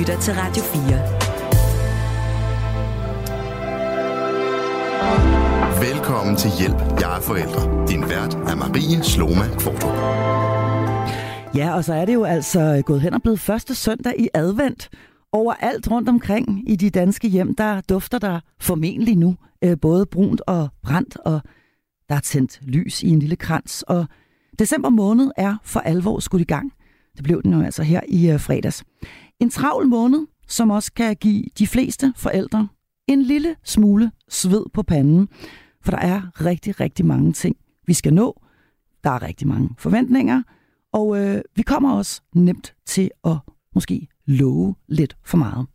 lytter til Radio 4. Velkommen til Hjælp, jeg er forældre. Din vært er Marie Sloma Kvartrup. Ja, og så er det jo altså gået hen og blevet første søndag i advent. Overalt rundt omkring i de danske hjem, der dufter der formentlig nu øh, både brunt og brændt, og der er tændt lys i en lille krans, og december måned er for alvor skudt i gang. Det blev den jo altså her i øh, fredags. En travl måned, som også kan give de fleste forældre en lille smule sved på panden, for der er rigtig, rigtig mange ting, vi skal nå. Der er rigtig mange forventninger, og øh, vi kommer også nemt til at måske love lidt for meget.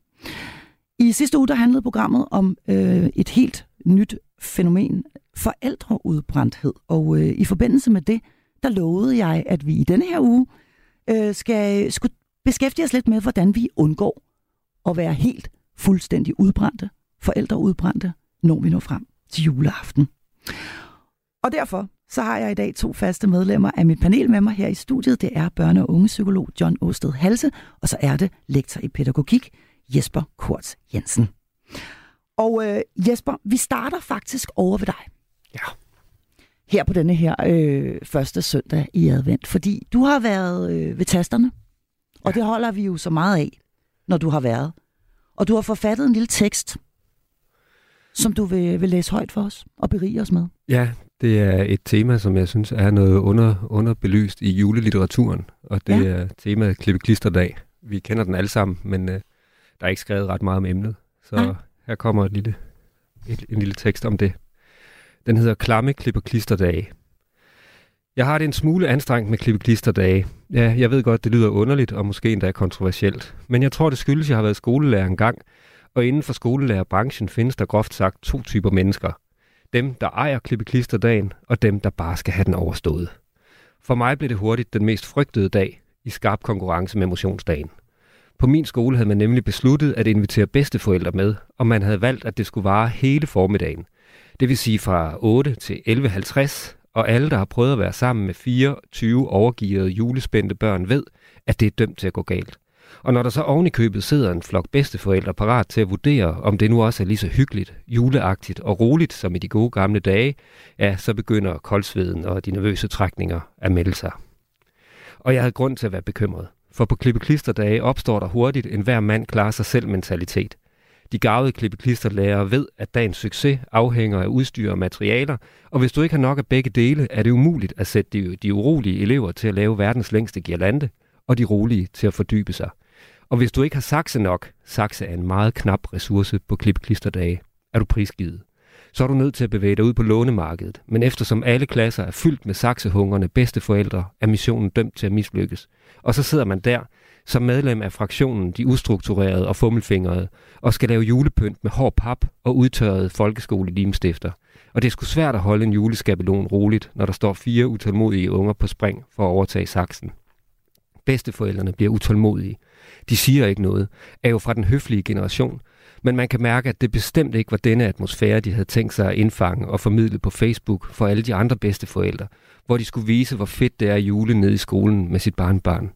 I sidste uge der handlede programmet om øh, et helt nyt fænomen, forældreudbrændthed. Og øh, i forbindelse med det, der lovede jeg, at vi i denne her uge øh, skal skulle beskæftige os lidt med, hvordan vi undgår at være helt fuldstændig udbrændte, forældreudbrændte, når vi når frem til juleaften. Og derfor så har jeg i dag to faste medlemmer af mit panel med mig her i studiet. Det er børne- og ungepsykolog John Åsted Halse, og så er det lektor i pædagogik Jesper Kurz Jensen. Og øh, Jesper, vi starter faktisk over ved dig. Ja. Her på denne her øh, første søndag i advent, fordi du har været øh, ved tasterne, og det holder vi jo så meget af, når du har været. Og du har forfattet en lille tekst, som du vil, vil læse højt for os og berige os med. Ja, det er et tema, som jeg synes er noget under, underbelyst i julelitteraturen, og det ja. er temaet Klippe Vi kender den alle sammen, men øh, der er ikke skrevet ret meget om emnet. Så ja. her kommer et lille, et, en lille tekst om det. Den hedder Klamme Klippe jeg har det en smule anstrengt med klippe Ja, jeg ved godt, det lyder underligt og måske endda kontroversielt. Men jeg tror, det skyldes, at jeg har været skolelærer en gang, og inden for skolelærerbranchen findes der groft sagt to typer mennesker – dem, der ejer klippeklisterdagen, og dem, der bare skal have den overstået. For mig blev det hurtigt den mest frygtede dag i skarp konkurrence med motionsdagen. På min skole havde man nemlig besluttet at invitere bedsteforældre med, og man havde valgt, at det skulle vare hele formiddagen. Det vil sige fra 8 til 11.50, og alle, der har prøvet at være sammen med 24 overgivede julespændte børn, ved, at det er dømt til at gå galt. Og når der så oven i købet sidder en flok bedsteforældre parat til at vurdere, om det nu også er lige så hyggeligt, juleagtigt og roligt som i de gode gamle dage, ja, så begynder koldsveden og de nervøse trækninger at melde sig. Og jeg havde grund til at være bekymret, for på klippeklisterdage opstår der hurtigt en hver mand klarer sig selv mentalitet. De gavede klippeklisterlærere ved, at dagens succes afhænger af udstyr og materialer, og hvis du ikke har nok af begge dele, er det umuligt at sætte de, de urolige elever til at lave verdens længste girlande, og de rolige til at fordybe sig – og hvis du ikke har sakse nok, sakse er en meget knap ressource på klipklisterdage, er du prisgivet. Så er du nødt til at bevæge dig ud på lånemarkedet, men eftersom alle klasser er fyldt med saksehungrende forældre, er missionen dømt til at mislykkes. Og så sidder man der, som medlem af fraktionen De Ustrukturerede og Fummelfingrede, og skal lave julepynt med hård pap og udtørrede folkeskolelimstifter. Og det er sgu svært at holde en juleskabelon roligt, når der står fire utålmodige unger på spring for at overtage saksen. Bedsteforældrene bliver utålmodige, de siger ikke noget, er jo fra den høflige generation, men man kan mærke, at det bestemt ikke var denne atmosfære, de havde tænkt sig at indfange og formidle på Facebook for alle de andre bedsteforældre, hvor de skulle vise, hvor fedt det er at jule nede i skolen med sit barnbarn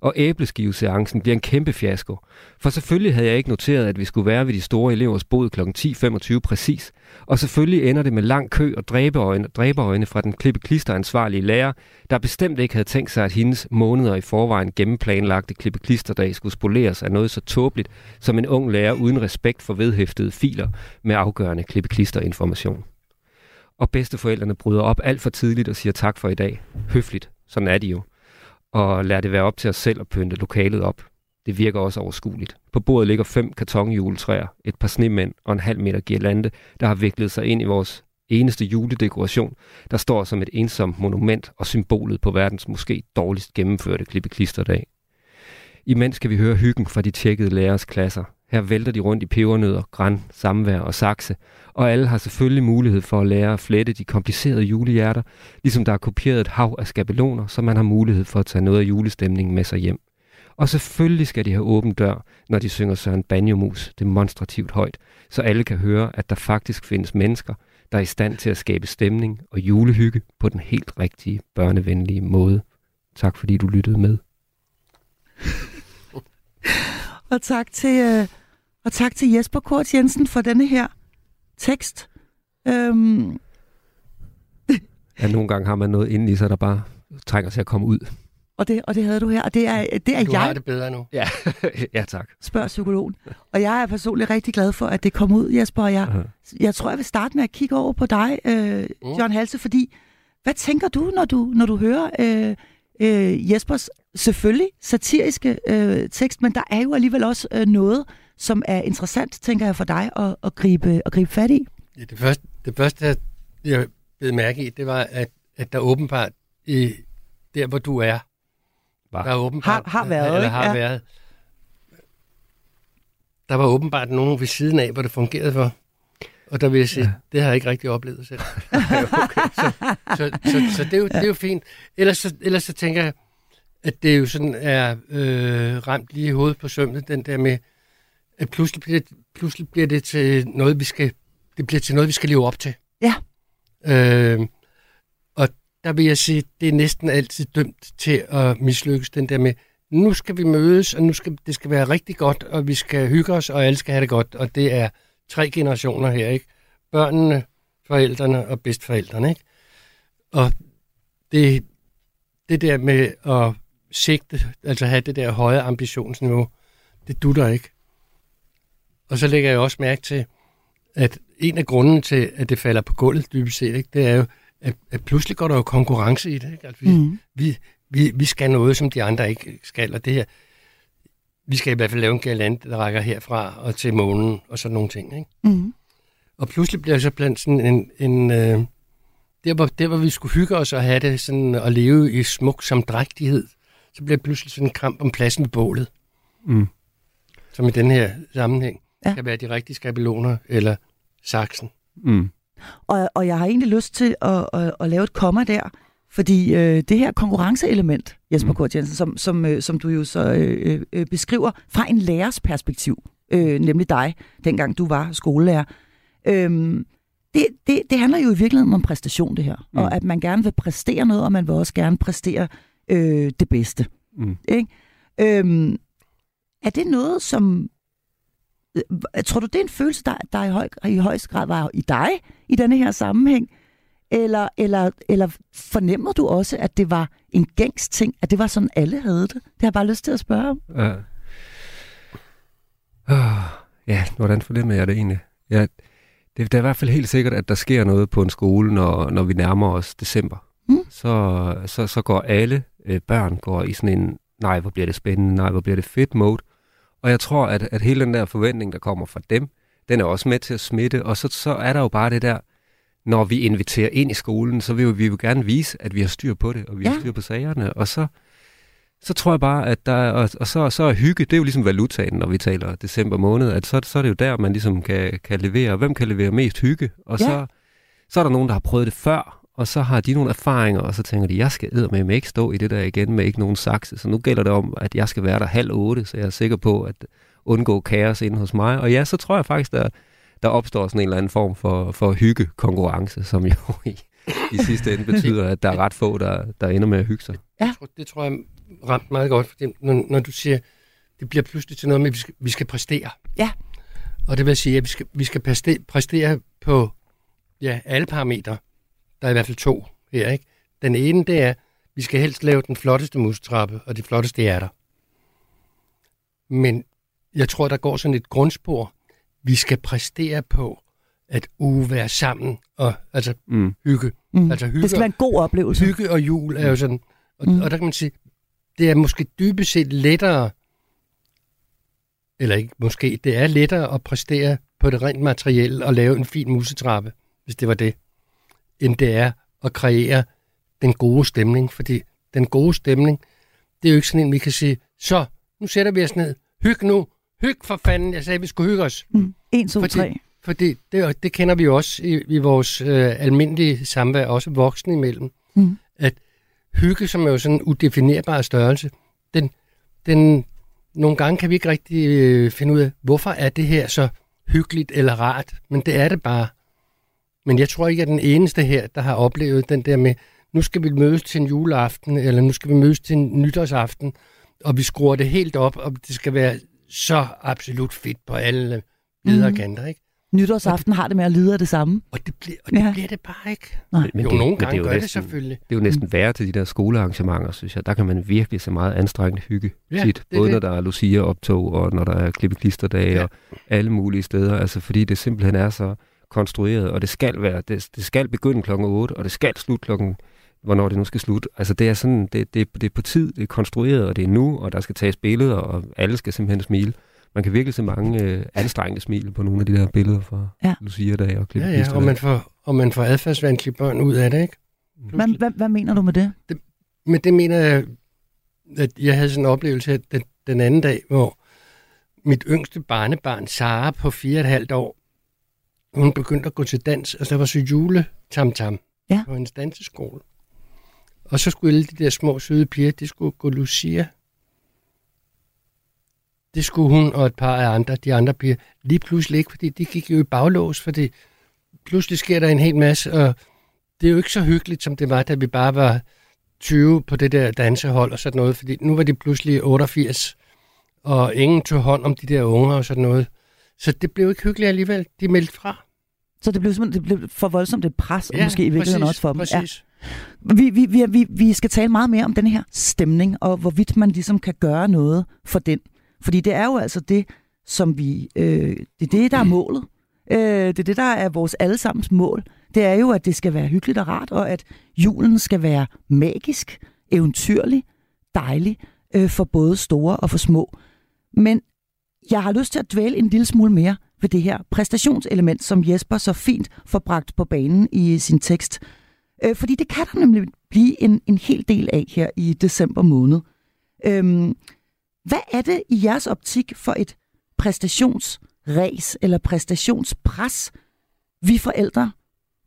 og æbleskiveseancen bliver en kæmpe fiasko. For selvfølgelig havde jeg ikke noteret, at vi skulle være ved de store elevers bod kl. 10.25 præcis. Og selvfølgelig ender det med lang kø og dræbeøjne, dræbeøjne fra den klippe lærer, der bestemt ikke havde tænkt sig, at hendes måneder i forvejen gennemplanlagte klippe klisterdag skulle spoleres af noget så tåbeligt som en ung lærer uden respekt for vedhæftede filer med afgørende klippe information. Og bedsteforældrene bryder op alt for tidligt og siger tak for i dag. Høfligt. Sådan er de jo og lad det være op til os selv at pynte lokalet op. Det virker også overskueligt. På bordet ligger fem kartonjuletræer, et par snemænd og en halv meter girlande, der har viklet sig ind i vores eneste juledekoration, der står som et ensomt monument og symbolet på verdens måske dårligst gennemførte klippeklisterdag. Imens kan vi høre hyggen fra de tjekkede lærers klasser. Her vælter de rundt i pebernødder, græn, samvær og sakse, og alle har selvfølgelig mulighed for at lære at flette de komplicerede julehjerter, ligesom der er kopieret et hav af skabeloner, så man har mulighed for at tage noget af julestemningen med sig hjem. Og selvfølgelig skal de have åben dør, når de synger Søren Banjomus demonstrativt højt, så alle kan høre, at der faktisk findes mennesker, der er i stand til at skabe stemning og julehygge på den helt rigtige, børnevenlige måde. Tak fordi du lyttede med. Og tak til, øh, og tak til Jesper Kort Jensen for denne her tekst. Øhm, Ja, nogle gange har man noget inde i sig, der bare trænger til at komme ud. og, det, og det havde du her. Og det er, det er Du jeg, har det bedre nu. Ja, ja tak. spørger psykologen. Og jeg er personligt rigtig glad for, at det kom ud, Jesper. Og jeg, Aha. jeg tror, jeg vil starte med at kigge over på dig, øh, Mm. John Halse, fordi hvad tænker du, når du, når du hører øh, øh, Jespers selvfølgelig satiriske øh, tekst, men der er jo alligevel også øh, noget, som er interessant, tænker jeg, for dig at, at, gribe, at gribe fat i. Ja, det første, det første jeg- blev mærke i, det var, at, at der åbenbart i der, hvor du er, Var. der er åbenbart, Har- har været, eller har Ja. været, der var åbenbart nogen ved siden af, hvor det fungerede for. Og der vil jeg sige, ja. det har jeg ikke rigtig oplevet selv. så, så, så, så det, er jo, det er jo fint. Ellers så, ellers så tænker jeg, at det jo sådan er øh, ramt lige i hovedet på sømmet, den der med, at pludselig bliver, det, pludselig bliver det til noget, vi skal, det bliver til noget, vi skal leve op til. Ja. Øh, og der vil jeg sige, det er næsten altid dømt til at mislykkes, den der med, nu skal vi mødes, og nu skal det skal være rigtig godt, og vi skal hygge os, og alle skal have det godt, og det er tre generationer her, ikke? Børnene, forældrene og bedstforældrene, ikke? Og det, det der med at sigte, altså have det der høje ambitionsniveau, det dutter ikke. Og så lægger jeg også mærke til, at en af grundene til, at det falder på gulvet dybest set, ikke, det er jo, at, at pludselig går der jo konkurrence i det. Ikke? Altså, vi, Mm. vi, vi, vi skal noget, som de andre ikke skal, og det her, vi skal i hvert fald lave en galant, der rækker herfra og til månen og sådan nogle ting. Ikke? Mm. Og pludselig bliver jeg så blandt sådan en, en øh, der, hvor, der hvor vi skulle hygge os og have det sådan, og leve i smuk samdrægtighed, så bliver det pludselig sådan en kamp om pladsen ved bålet, Mm. som i den her sammenhæng Ja. kan være de rigtige skabeloner eller saksen. Mm. Og, og jeg har egentlig lyst til at, at, at lave et komma der, fordi øh, det her konkurrenceelement, Jesper Mm. Kort Jensen, som, som, øh, som du jo så øh, øh, beskriver fra en lærers perspektiv, øh, nemlig dig, dengang du var skolelærer, øh, det, det, det handler jo i virkeligheden om præstation, det her. Mm. Og at man gerne vil præstere noget, og man vil også gerne præstere øh, det bedste. Mm. Ikke? Øhm, er det noget, som... øh, Tror du, det er en følelse, der, der i, høj, i højst grad var i dig i denne her sammenhæng? Eller, eller, eller fornemmer du også, at det var en gængs ting, at det var sådan, alle havde det? Det har jeg bare lyst til at spørge om. Ja. Uh, ja, hvordan fornemmer jeg det egentlig? Ja, det, det er i hvert fald helt sikkert, at der sker noget på en skole, når, når vi nærmer os december. Mm. Så, så, så går alle øh, børn går i sådan en, nej, hvor bliver det spændende, nej, hvor bliver det fedt mode. Og jeg tror, at, at hele den der forventning, der kommer fra dem, den er også med til at smitte. Og så, så er der jo bare det der, når vi inviterer ind i skolen, så vil vi, vil gerne vise, at vi har styr på det, og vi Ja. har styr på sagerne. Og så, så tror jeg bare, at der, og, og så, så er hygge, det er jo ligesom valutaen, når vi taler december måned, at så, så er det jo der, man ligesom kan, kan levere, hvem kan levere mest hygge, og Ja. så, så er der nogen, der har prøvet det før, og så har de nogle erfaringer, og så tænker de, jeg skal med ikke stå i det der igen med ikke nogen sakse, så nu gælder det om, at jeg skal være der halv otte, så jeg er sikker på at undgå kaos inde hos mig, og ja, så tror jeg faktisk, der, der opstår sådan en eller anden form for, for hygge-konkurrence, som jo i, i sidste ende betyder, at der er ret få, der, der ender med at hygge sig. Ja. Jeg tror, det tror jeg ramt meget godt, fordi når, når du siger, det bliver pludselig til noget med, at vi skal, vi skal præstere. Ja. Og det vil sige, at vi skal, vi skal præstere, præstere på ja, alle parametre. Der er i hvert fald to her. Ikke? Den ene, det er, vi skal helst lave den flotteste mustrappe og de flotteste hjerter. Men jeg tror, der går sådan et grundspor. Vi skal præstere på at uge være sammen og altså Mm. hygge. Mm. Altså hygge det skal være en god oplevelse. hygge og jul er jo sådan, og, Mm. mm. og der kan man sige, det er måske dybest set lettere, eller ikke måske, det er lettere at præstere på det rent materielle og lave en fin musetrappe, hvis det var det, end det er at kreere den gode stemning, fordi den gode stemning, det er jo ikke sådan en, vi kan sige, så, nu sætter vi os ned, hyg nu, hyg for fanden, jeg sagde, vi skulle hygge os. Mm. 1, 2, Fordi- 3. Fordi det, det kender vi jo også i, i vores øh, almindelige samvær, også voksne imellem. Mm. At hygge, som er jo sådan en udefinerbar størrelse, den, den, nogle gange kan vi ikke rigtig øh, finde ud af, hvorfor er det her så hyggeligt eller rart, men det er det bare. Men jeg tror ikke, at den eneste her, der har oplevet den der med, nu skal vi mødes til en juleaften, eller nu skal vi mødes til en nytårsaften, og vi skruer det helt op, og det skal være så absolut fedt på alle ledere Mhm. kanter, ikke? Nytårsaften har det med at lide af det samme. Og det, bliver, og det Ja. bliver det bare ikke. Nej. Men jo, det- nogle men det er gange jo gør det næsten- selvfølgelig. Det er jo næsten værre til de der skolearrangementer, synes jeg. Der kan man virkelig se meget anstrengende hygge Ja, tit. det Både det. når der er Lucia-optog, og når der er klippeklisterdage, Ja. og alle mulige steder. Altså fordi det simpelthen er så konstrueret, og det skal være, det, det skal begynde klokken 8, og det skal slutte klokken hvornår det nu skal slutte. Altså det er sådan, det, det, det er på tid, det er konstrueret, og det er nu, og der skal tages billeder, og alle skal simpelthen smile. Man kan virkelig se mange øh, anstrengende smil på nogle af de der billeder fra Ja. Lucia-dage og Ja, ja, og man får, og man får adfærdsvanskelige børn ud af det, ikke? Hvad, hvad, hvad mener du med det? Men det mener jeg, at jeg havde sådan en oplevelse den, den anden dag, hvor mit yngste barnebarn, Sara, på fire og et halvt år, hun begyndte at gå til dans, og der var så juletamtam Ja. på hendes danseskole. Og så skulle alle de der små søde piger, de skulle gå Lucia. Det skulle hun og et par af andre, de andre piger, lige pludselig ikke, fordi de gik jo i baglås, fordi pludselig sker der en hel masse, og det er jo ikke så hyggeligt, som det var, da vi bare var 20 på det der dansehold og sådan noget, fordi nu var de pludselig 88, og ingen tog hånd om de der unger og sådan noget. Så det blev ikke hyggeligt alligevel. De meldte fra. Så det blev simpelthen det blev for voldsomt et pres, og måske i virkeligheden præcis, også for dem. Præcis. Ja. Vi, vi, vi, vi, vi skal tale meget mere om den her stemning, og hvorvidt man ligesom kan gøre noget for den. Fordi det er jo altså det, som vi... Øh, det er det, der er målet. Øh, det er det, der er vores allesammens mål. Det er jo, at det skal være hyggeligt og rart, og at julen skal være magisk, eventyrlig, dejlig øh, for både store og for små. Men jeg har lyst til at dvæle en lille smule mere ved det her præstationselement, som Jesper så fint får bragt på banen i sin tekst. Øh, fordi det kan der nemlig blive en, en hel del af her i december måned. Øhm, hvad er det i jeres optik for et præstationsræs eller præstationspres, vi forældre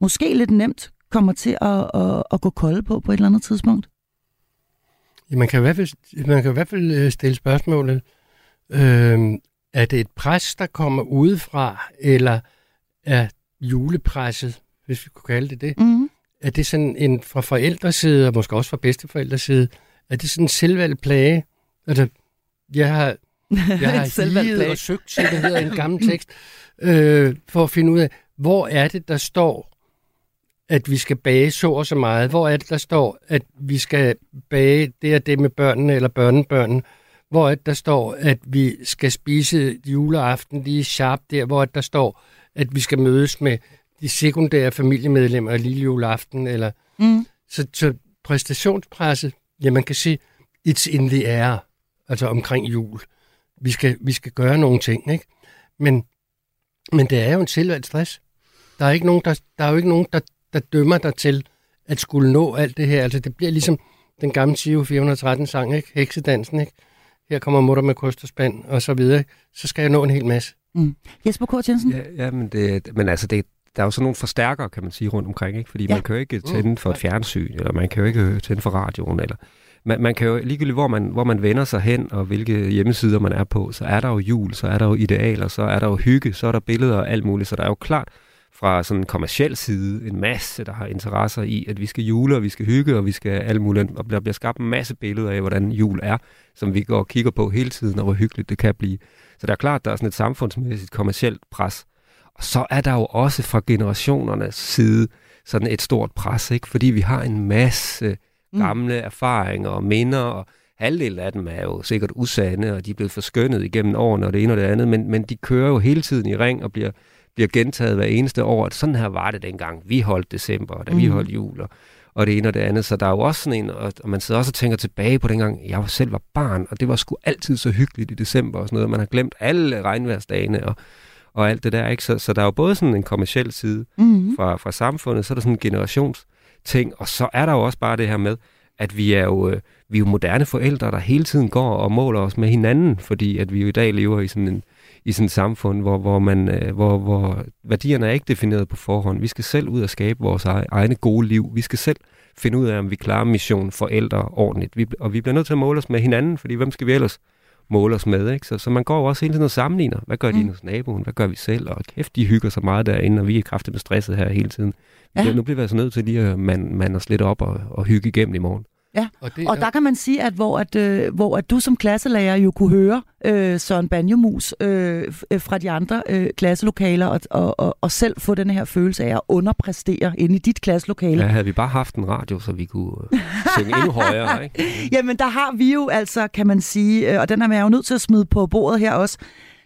måske lidt nemt kommer til at, at, at gå kolde på på et eller andet tidspunkt? Ja, man, kan i hvert fald, man kan i hvert fald øh, stille spørgsmålet, øh, er det et pres, der kommer udefra, eller er julepresset, hvis vi kunne kalde det det, Mm. er det sådan en fra forældreside, og måske også fra bedsteforældreside, er det sådan en selvvalgt plage? Altså, jeg har, jeg har higet og søgt, som det hedder i en gammel tekst, øh, for at finde ud af, hvor er det, der står, at vi skal bage så og så meget? Hvor er det, der står, at vi skal bage det og det med børnene eller børnebørnene? Hvor er der står, at vi skal spise juleaften lige sharp der? Hvor er der står, at vi skal mødes med de sekundære familiemedlemmer lille juleaften? Eller... Mm. Så, så præstationspresset, ja, man kan sige, it's in the air, altså omkring jul. Vi skal, vi skal gøre nogle ting, ikke? Men, men det er jo en selvvalgt stress. Der er, ikke nogen, der, der er jo ikke nogen, der, der dømmer dig til at skulle nå alt det her. Altså, det bliver ligesom den gamle Sio 413 sang, ikke? Heksedansen, ikke? Her kommer mutter med kost og spand, og så videre. Så skal jeg nå en hel masse. Jesper K. Jensen? Ja, ja men, det, men altså, det, der er jo sådan nogle forstærkere, kan man sige, rundt omkring, ikke? Fordi Ja. ja. man kan jo ikke tænde for et fjernsyn, eller man kan jo ikke tænde for radioen, eller man, man kan jo ligegyldigt, hvor man, hvor man vender sig hen, og hvilke hjemmesider man er på, så er der jo jul, så er der jo idealer, så er der jo hygge, så er der billeder og alt muligt, så der er jo klart fra sådan en kommersiel side en masse, der har interesser i, at vi skal jule, og vi skal hygge, og vi skal alt muligt, og der bliver skabt en masse billeder af, hvordan jul er, som vi går og kigger på hele tiden, og hvor hyggeligt det kan blive. Så der er klart, der er sådan et samfundsmæssigt kommersielt pres. Og så er der jo også fra generationernes side sådan et stort pres, ikke? fordi vi har en masse Mm. gamle erfaringer og minder, og halvdelen af dem er jo sikkert usande, og de er blevet forskønnet igennem årene og det ene og det andet, men, men de kører jo hele tiden i ring og bliver, bliver gentaget hver eneste år, at sådan her var det dengang, vi holdt december, og da vi Mm. holdt jul, og, og det ene og det andet. Så der er jo også sådan en, og, og man sidder også og tænker tilbage på dengang, jeg selv var barn, og det var sgu altid så hyggeligt i december og sådan noget, og man har glemt alle regnværsdagene og, og alt det der, ikke? Så, så der er jo både sådan en kommersiel side, Mm. fra, fra samfundet, så er der sådan en generationsting, og så er der jo også bare det her med, at vi er jo, øh, vi er jo moderne forældre, der hele tiden går og måler os med hinanden, fordi at vi jo i dag lever i sådan en i sådan et samfund, hvor, hvor, man, øh, hvor, hvor værdierne er ikke defineret på forhånd. Vi skal selv ud og skabe vores egne gode liv. Vi skal selv finde ud af, om vi klarer mission forældre ordentligt. Vi, og vi bliver nødt til at måle os med hinanden, fordi hvem skal vi ellers måle os med? Ikke? Så, så man går jo også hele tiden og sammenligner. Hvad gør de Mm. hos naboen? Hvad gør vi selv? Og kæft, de hygger så meget derinde, og vi er kraftigt stresset her hele tiden. Ja. Nu bliver vi altså nødt til lige at man, man os lidt op og, og hygge igennem i morgen. Ja, Og, det, Og der kan man sige, at hvor, at, øh, hvor at du som klasselærer jo kunne høre øh, Søren Banjomus øh, øh, fra de andre øh, klasselokaler og, og, og, og selv få den her følelse af at underpræstere inde i dit klasselokale. Ja, havde vi bare haft en radio, så vi kunne øh, synge endnu højere, ikke? Jamen, der har vi jo altså, kan man sige, øh, og den er jeg jo nødt til at smide på bordet her også,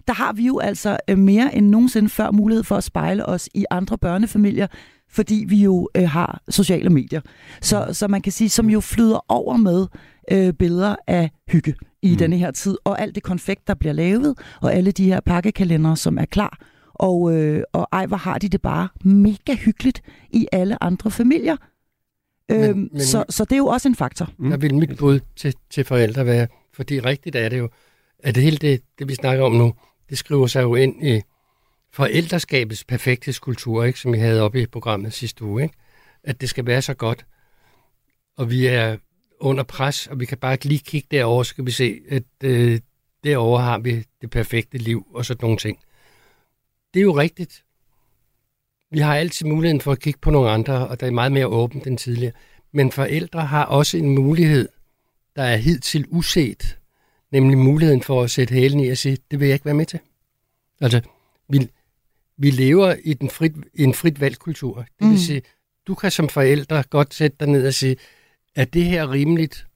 der har vi jo altså mere end nogensinde før mulighed for at spejle os i andre børnefamilier, fordi vi jo øh, har sociale medier. Så, så man kan sige, som jo flyder over med øh, billeder af hygge i mm. denne her tid, og alt det konfekt, der bliver lavet, og alle de her pakkekalendere, som er klar. Og, øh, og ej, hvor har de det bare mega hyggeligt i alle andre familier. Men- Øhm, men- så, så det er jo også en faktor. Mm. Der vil mit bud til, til forældre være, fordi rigtigt er det jo, at det hele det, det, vi snakker om nu, det skriver sig jo ind i forældreskabets perfekthedskultur, ikke, som vi havde oppe i programmet sidste uge. Ikke? At det skal være så godt, og vi er under pres, og vi kan bare lige kigge derover, så kan vi se, at øh, derover har vi det perfekte liv og sådan nogle ting. Det er jo rigtigt. Vi har altid muligheden for at kigge på nogle andre, og der er meget mere åbent end tidligere. Men forældre har også en mulighed, der er hidtil uset, nemlig muligheden for at sætte hælen i og sige, det vil jeg ikke være med til. Altså, vi, vi lever i, den frit, en frit valgkultur. Det vil Mm. sige, du kan som forældre godt sætte dig ned og sige, er det her rimeligt?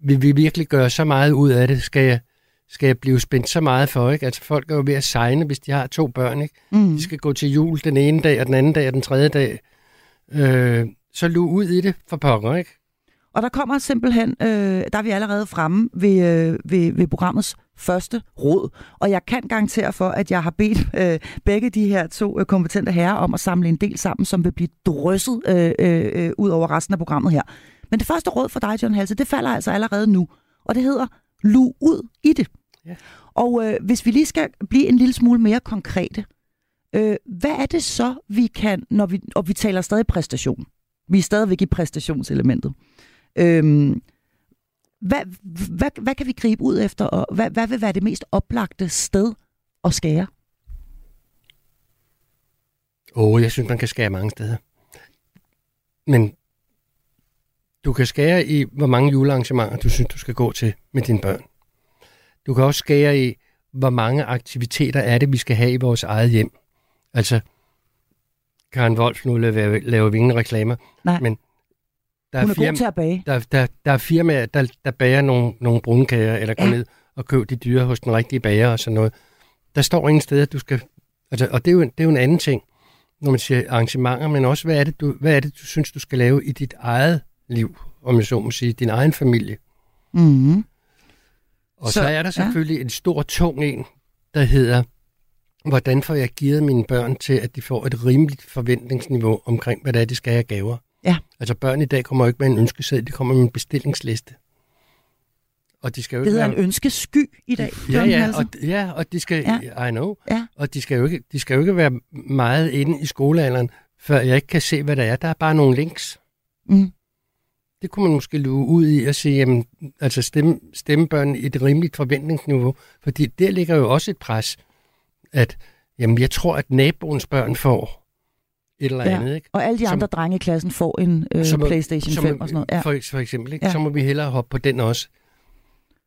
Vil vi virkelig gøre så meget ud af det? Skal jeg, skal jeg blive spændt så meget for? Ikke? Altså, folk er jo ved at signe, hvis de har to børn. Ikke? Mm. De skal gå til jul den ene dag, og den anden dag, og den tredje dag. Øh, så lu ud i det for pokker, ikke? Og der kommer simpelthen, øh, der er vi allerede fremme ved, øh, ved, ved programmets første råd. Og jeg kan garantere for, at jeg har bedt øh, begge de her to øh, kompetente herrer om at samle en del sammen, som vil blive drysset øh, øh, øh, ud over resten af programmet her. Men det første råd for dig, John Halse, det falder altså allerede nu. Og det hedder, lu ud i det. Ja. Og øh, hvis vi lige skal blive en lille smule mere konkrete, øh, hvad er det så, vi kan, når vi, og vi taler stadig præstation. Vi er stadigvæk i præstationselementet. Øhm, hvad, hvad, hvad kan vi gribe ud efter, og hvad, hvad vil være det mest oplagte sted at skære? Åh, oh, jeg synes, man kan skære mange steder. Men du kan skære i, hvor mange julearrangementer, du synes, du skal gå til med dine børn. Du kan også skære i, hvor mange aktiviteter er det, vi skal have i vores eget hjem. Altså, Karen Wolf, nu laver, laver vi ingen reklamer, Nej, men der hun er, er god firma, til at bage. der, der, der er firmaer, der, der bager nogle, nogle brunkager, eller går Ja. ned og køber de dyre hos den rigtige bager og sådan noget. Der står ingen steder, du skal... Altså, og det er, jo, det er jo en anden ting, når man siger arrangementer, men også, hvad er, det, du, hvad er det, du synes, du skal lave i dit eget liv, om jeg så må sige, din egen familie. Mm-hmm. Og Så- så, er der selvfølgelig ja. en stor, tung en, der hedder, hvordan får jeg givet mine børn til, at de får et rimeligt forventningsniveau omkring, hvad det er, de skal have gaver. Ja. Altså børn i dag kommer jo ikke med en ønskeseddel, de kommer med en bestillingsliste. Og de skal jo Det ikke hedder være... en ønskesky i dag, Ja, ja, og, ja, og de skal, Ja. I know, Ja. og de skal, jo ikke, de skal jo ikke være meget inde i skolealderen, før jeg ikke kan se, hvad der er. Der er bare nogle links. Mm. Det kunne man måske luge ud i og sige, jamen, altså stemme, stemme børn i et rimeligt forventningsniveau, fordi der ligger jo også et pres, at jamen, jeg tror, at naboens børn får et eller Ja. andet, ikke? Og alle de Som- andre drenge i klassen får en øh, Så må- Playstation Så 5 må- og sådan noget. Ja. For, for eksempel, ikke? Ja. Så må vi hellere hoppe på den også.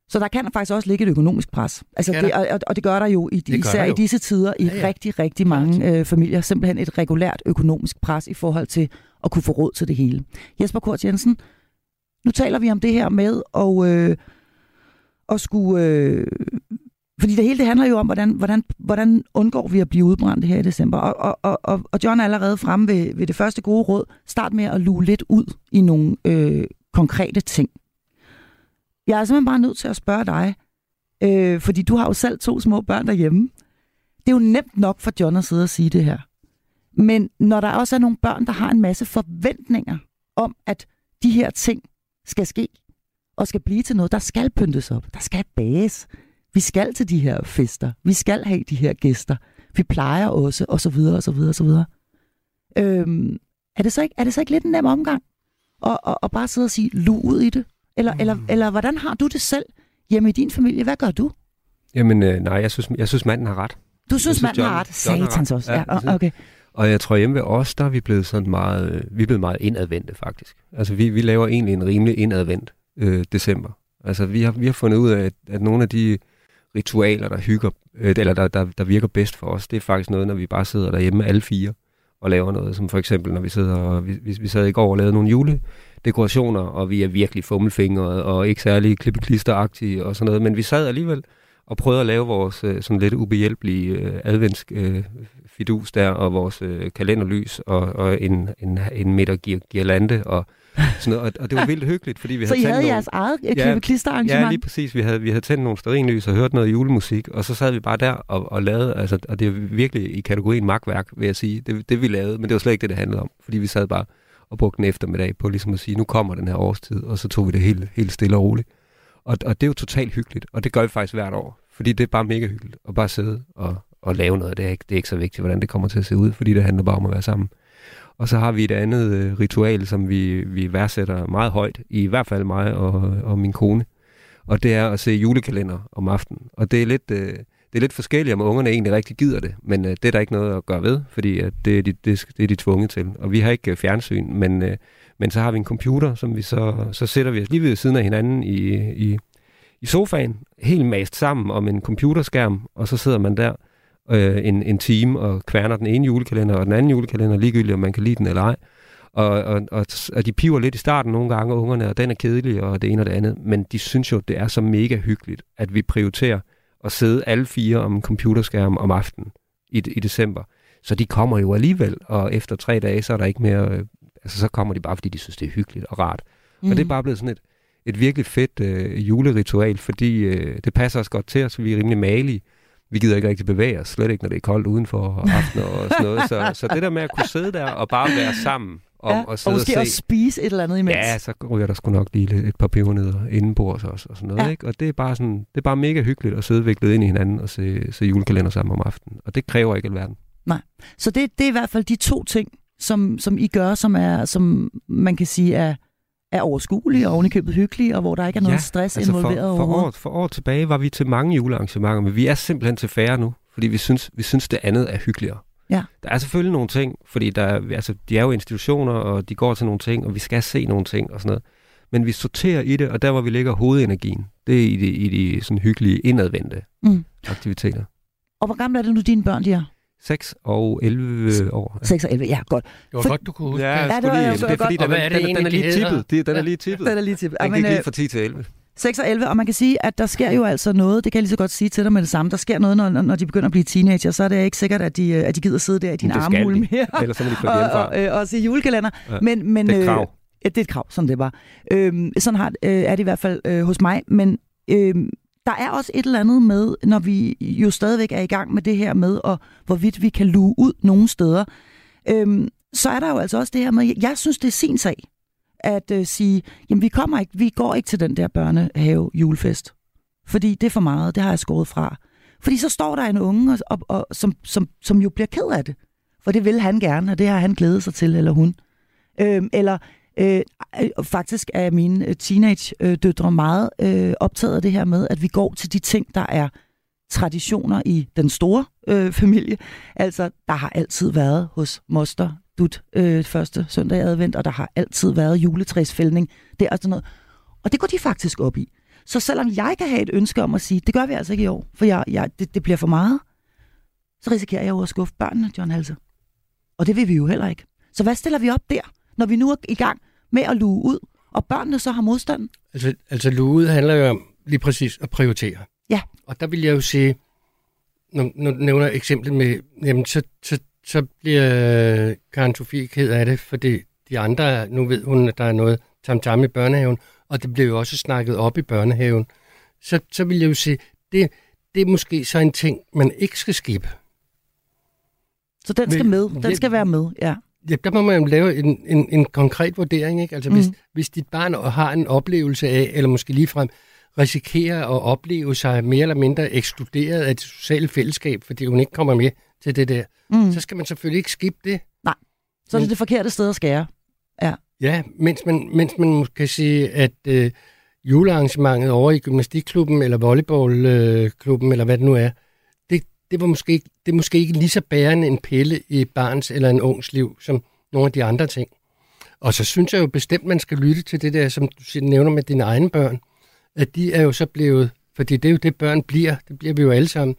Så der kan faktisk også ligge et økonomisk pres. Altså Det og, og- det gør der jo, i, de, Det især der i jo. disse tider, i Ja, ja. rigtig, rigtig mange øh, familier. Simpelthen et regulært økonomisk pres i forhold til at kunne få råd til det hele. Jesper Kort Jensen, nu taler vi om det her med at, øh, at skulle... Øh, fordi det hele det handler jo om, hvordan, hvordan, hvordan undgår vi at blive udbrændt her i december. Og, og, og- og, John er allerede fremme ved, ved det første gode råd. Start med at lue lidt ud i nogle øh, konkrete ting. Jeg er simpelthen bare nødt til at spørge dig, øh, fordi du har jo selv to små børn derhjemme. Det er jo nemt nok for John at sidde og sige det her. Men når der også er nogle børn, der har en masse forventninger om, at de her ting skal ske, og skal blive til noget, der skal pyntes op, der skal bages, vi skal til de her fester, vi skal have de her gæster, vi plejer også, og så videre, og så videre, og så videre. Øhm, er, det så ikke, er det så ikke lidt en nem omgang? at, at, at bare sidde og sige, lu ud i det? Eller, mm. eller, eller hvordan har du det selv hjemme i din familie? Hvad gør du? Jamen, øh, nej, jeg synes, jeg synes, manden har ret. Du synes, synes, manden har John- har ret. Satans også. Ja, Ja, okay. Og jeg tror hjemme ved os, der er vi blevet sådan meget, øh, vi er blevet meget indadvendte faktisk. Altså vi, vi laver egentlig en rimelig indadvendt øh, december. Altså vi har, vi har fundet ud af, at, at nogle af de ritualer, der hygger, øh, eller der, der, der virker bedst for os, det er faktisk noget, når vi bare sidder derhjemme alle fire og laver noget, som for eksempel, når vi sidder og, vi, vi, sad i går og lavede nogle juledekorationer, og vi er virkelig fummelfingrede og ikke særlig klippeklisteragtige og sådan noget, men vi sad alligevel og prøvede at lave vores øh, sådan lidt ubehjælpelige øh, adventsk fidus der, og vores kalenderlys, og, og en, en, en meter girlande, og sådan noget. Og, og det var vildt hyggeligt, fordi vi så havde I havde nogle... jeres eget øh, klippeklisterarrangement? Ja, lige præcis. Vi havde, vi havde tændt nogle sterinlys og hørt noget julemusik, og så sad vi bare der og, og lavede, altså, og det er virkelig i kategorien magtværk, vil jeg sige, det, det vi lavede, men det var slet ikke det, det handlede om, fordi vi sad bare og brugte en eftermiddag på ligesom at sige, nu kommer den her årstid, og så tog vi det helt, helt stille og roligt. Og, og det er jo totalt hyggeligt, og det gør vi faktisk hvert år, fordi det er bare mega hyggeligt at bare sidde og, og lave noget. Det er, ikke, det er ikke så vigtigt, hvordan det kommer til at se ud, fordi det handler bare om at være sammen. Og så har vi et andet øh, ritual, som vi, vi værdsætter meget højt, i hvert fald mig og, og min kone. Og det er at se julekalender om aftenen. Og det er lidt, øh, det er lidt forskelligt, om ungerne egentlig rigtig gider det. Men øh, det er der ikke noget at gøre ved, fordi at det, er de, det, det er de tvunget til. Og vi har ikke øh, fjernsyn, men, øh, men så har vi en computer, som vi så, så sætter vi os lige ved siden af hinanden i, i, i sofaen, helt mast sammen om en computerskærm, og så sidder man der øh, en, en time og kværner den ene julekalender og den anden julekalender, ligegyldigt om man kan lide den eller ej. Og, og, og, og de piver lidt i starten nogle gange, ungerne, og den er kedelig og det ene og det andet, men de synes jo, det er så mega hyggeligt, at vi prioriterer at sidde alle fire om computerskærm om aftenen i, i december. Så de kommer jo alligevel, og efter tre dage, så er der ikke mere, øh, altså så kommer de bare, fordi de synes, det er hyggeligt og rart. Mm. Og det er bare blevet sådan et, et virkelig fedt øh, juleritual, fordi øh, det passer os godt til os, vi er rimelig malige vi gider ikke rigtig bevæge os, slet ikke når det er koldt udenfor aften og sådan noget. Så, så det der med at kunne sidde der og bare være sammen om ja, at sidde og måske og se, også spise et eller andet imens. Ja, så ryger der sgu nok lige et par pebernødder indenbords også og sådan noget. Ja. Ikke? Og det er, bare sådan, det er bare mega hyggeligt at sidde viklet ind i hinanden og se, se julekalender sammen om aftenen. Og det kræver ikke alverden. Nej, så det, det er i hvert fald de to ting, som, som I gør, som, er, som man kan sige er, er overskuelige og ovenikøbet hyggelige, og hvor der ikke er noget Ja, stress altså involveret for, for, år, for år tilbage var vi til mange julearrangementer, men vi er simpelthen til færre nu, fordi vi synes, vi synes det andet er hyggeligere. Ja. Der er selvfølgelig nogle ting, fordi der, er- altså, de er jo institutioner, og de går til nogle ting, og vi skal se nogle ting og sådan noget. Men vi sorterer i det, og der hvor vi lægger hovedenergien, det er i de, i de sådan hyggelige indadvendte Mm. aktiviteter. Og hvor gamle er det nu, dine børn de er? 6 og 11 år. 6 og 11, ja, godt. Det var For- godt, du kunne huske Ja, det. var- lige, det er fordi, godt. Og den, er, den, den er lige tippet. Den er lige tippet. Den er lige til. Den gik lige fra 10 til 11. 6 og 11, og man kan sige, at der sker jo altså noget, det kan jeg lige så godt sige til dig med det samme, der sker noget, når, når de begynder at blive teenager, så er det ikke sikkert, at de, øh, at de gider sidde der i din de. mere. Ellers så må de og, hjemmefra. og, øh, og se julekalender. Ja. Men, men, Det er et øh, krav. Ja, det er et krav, sådan det var. Øhm, sådan har, øh, er det i hvert fald øh, hos mig. Men øh, der er også et eller andet med, når vi jo stadigvæk er i gang med det her med, og hvorvidt vi kan luge ud nogle steder. Øhm, så er der jo altså også det her med, jeg synes, det er sin sag at øh, sige, jamen vi kommer ikke, vi går ikke til den der børnehave julefest. Fordi det er for meget, det har jeg skåret fra. Fordi så står der en unge, og, og, og, som, som, som jo bliver ked af det. For det vil han gerne, og det har han glædet sig til, eller hun. Øhm, eller øh, faktisk er mine øh, teenage-døtre meget øh, optaget af det her med, at vi går til de ting, der er traditioner i den store øh, familie. Altså, der har altid været hos moster dut øh, første søndag i advent, og der har altid været juletræsfældning. Det er altså noget. Og det går de faktisk op i. Så selvom jeg kan have et ønske om at sige, det gør vi altså ikke i år, for jeg, jeg, det, det bliver for meget, så risikerer jeg jo at skuffe børnene, John Halse. Og det vil vi jo heller ikke. Så hvad stiller vi op der, når vi nu er i gang med at luge ud, og børnene så har modstand? Altså, altså luge ud handler jo om lige præcis at prioritere. Ja. Og der vil jeg jo sige, når, når du nævner eksemplet med, jamen så, så, så bliver Karen Sofie ked af det, fordi de andre, nu ved hun, at der er noget tam-tam i børnehaven, og det bliver jo også snakket op i børnehaven. Så, så vil jeg jo sige, det, det er måske så en ting, man ikke skal skippe. Så den skal med. Den skal være med, ja. Ja, der må man jo lave en, en, en konkret vurdering. Ikke? Altså, mm. hvis, hvis dit barn har en oplevelse af, eller måske ligefrem risikerer at opleve sig mere eller mindre ekskluderet af det sociale fællesskab, fordi hun ikke kommer med til det der, Mm. så skal man selvfølgelig ikke skippe det. Så er det det forkerte sted at skære. Ja, mens man, mens man kan sige, at øh, julearrangementet over i gymnastikklubben, eller volleyballklubben, eller hvad det nu er, det, var måske, ikke- det er måske ikke lige så bærende en pille i et barns eller en ungs liv, som nogle af de andre ting. Og så synes jeg jo bestemt, man skal lytte til det der, som du nævner med dine egne børn, at de er jo så blevet, fordi det er jo det, børn bliver, det bliver vi jo alle sammen,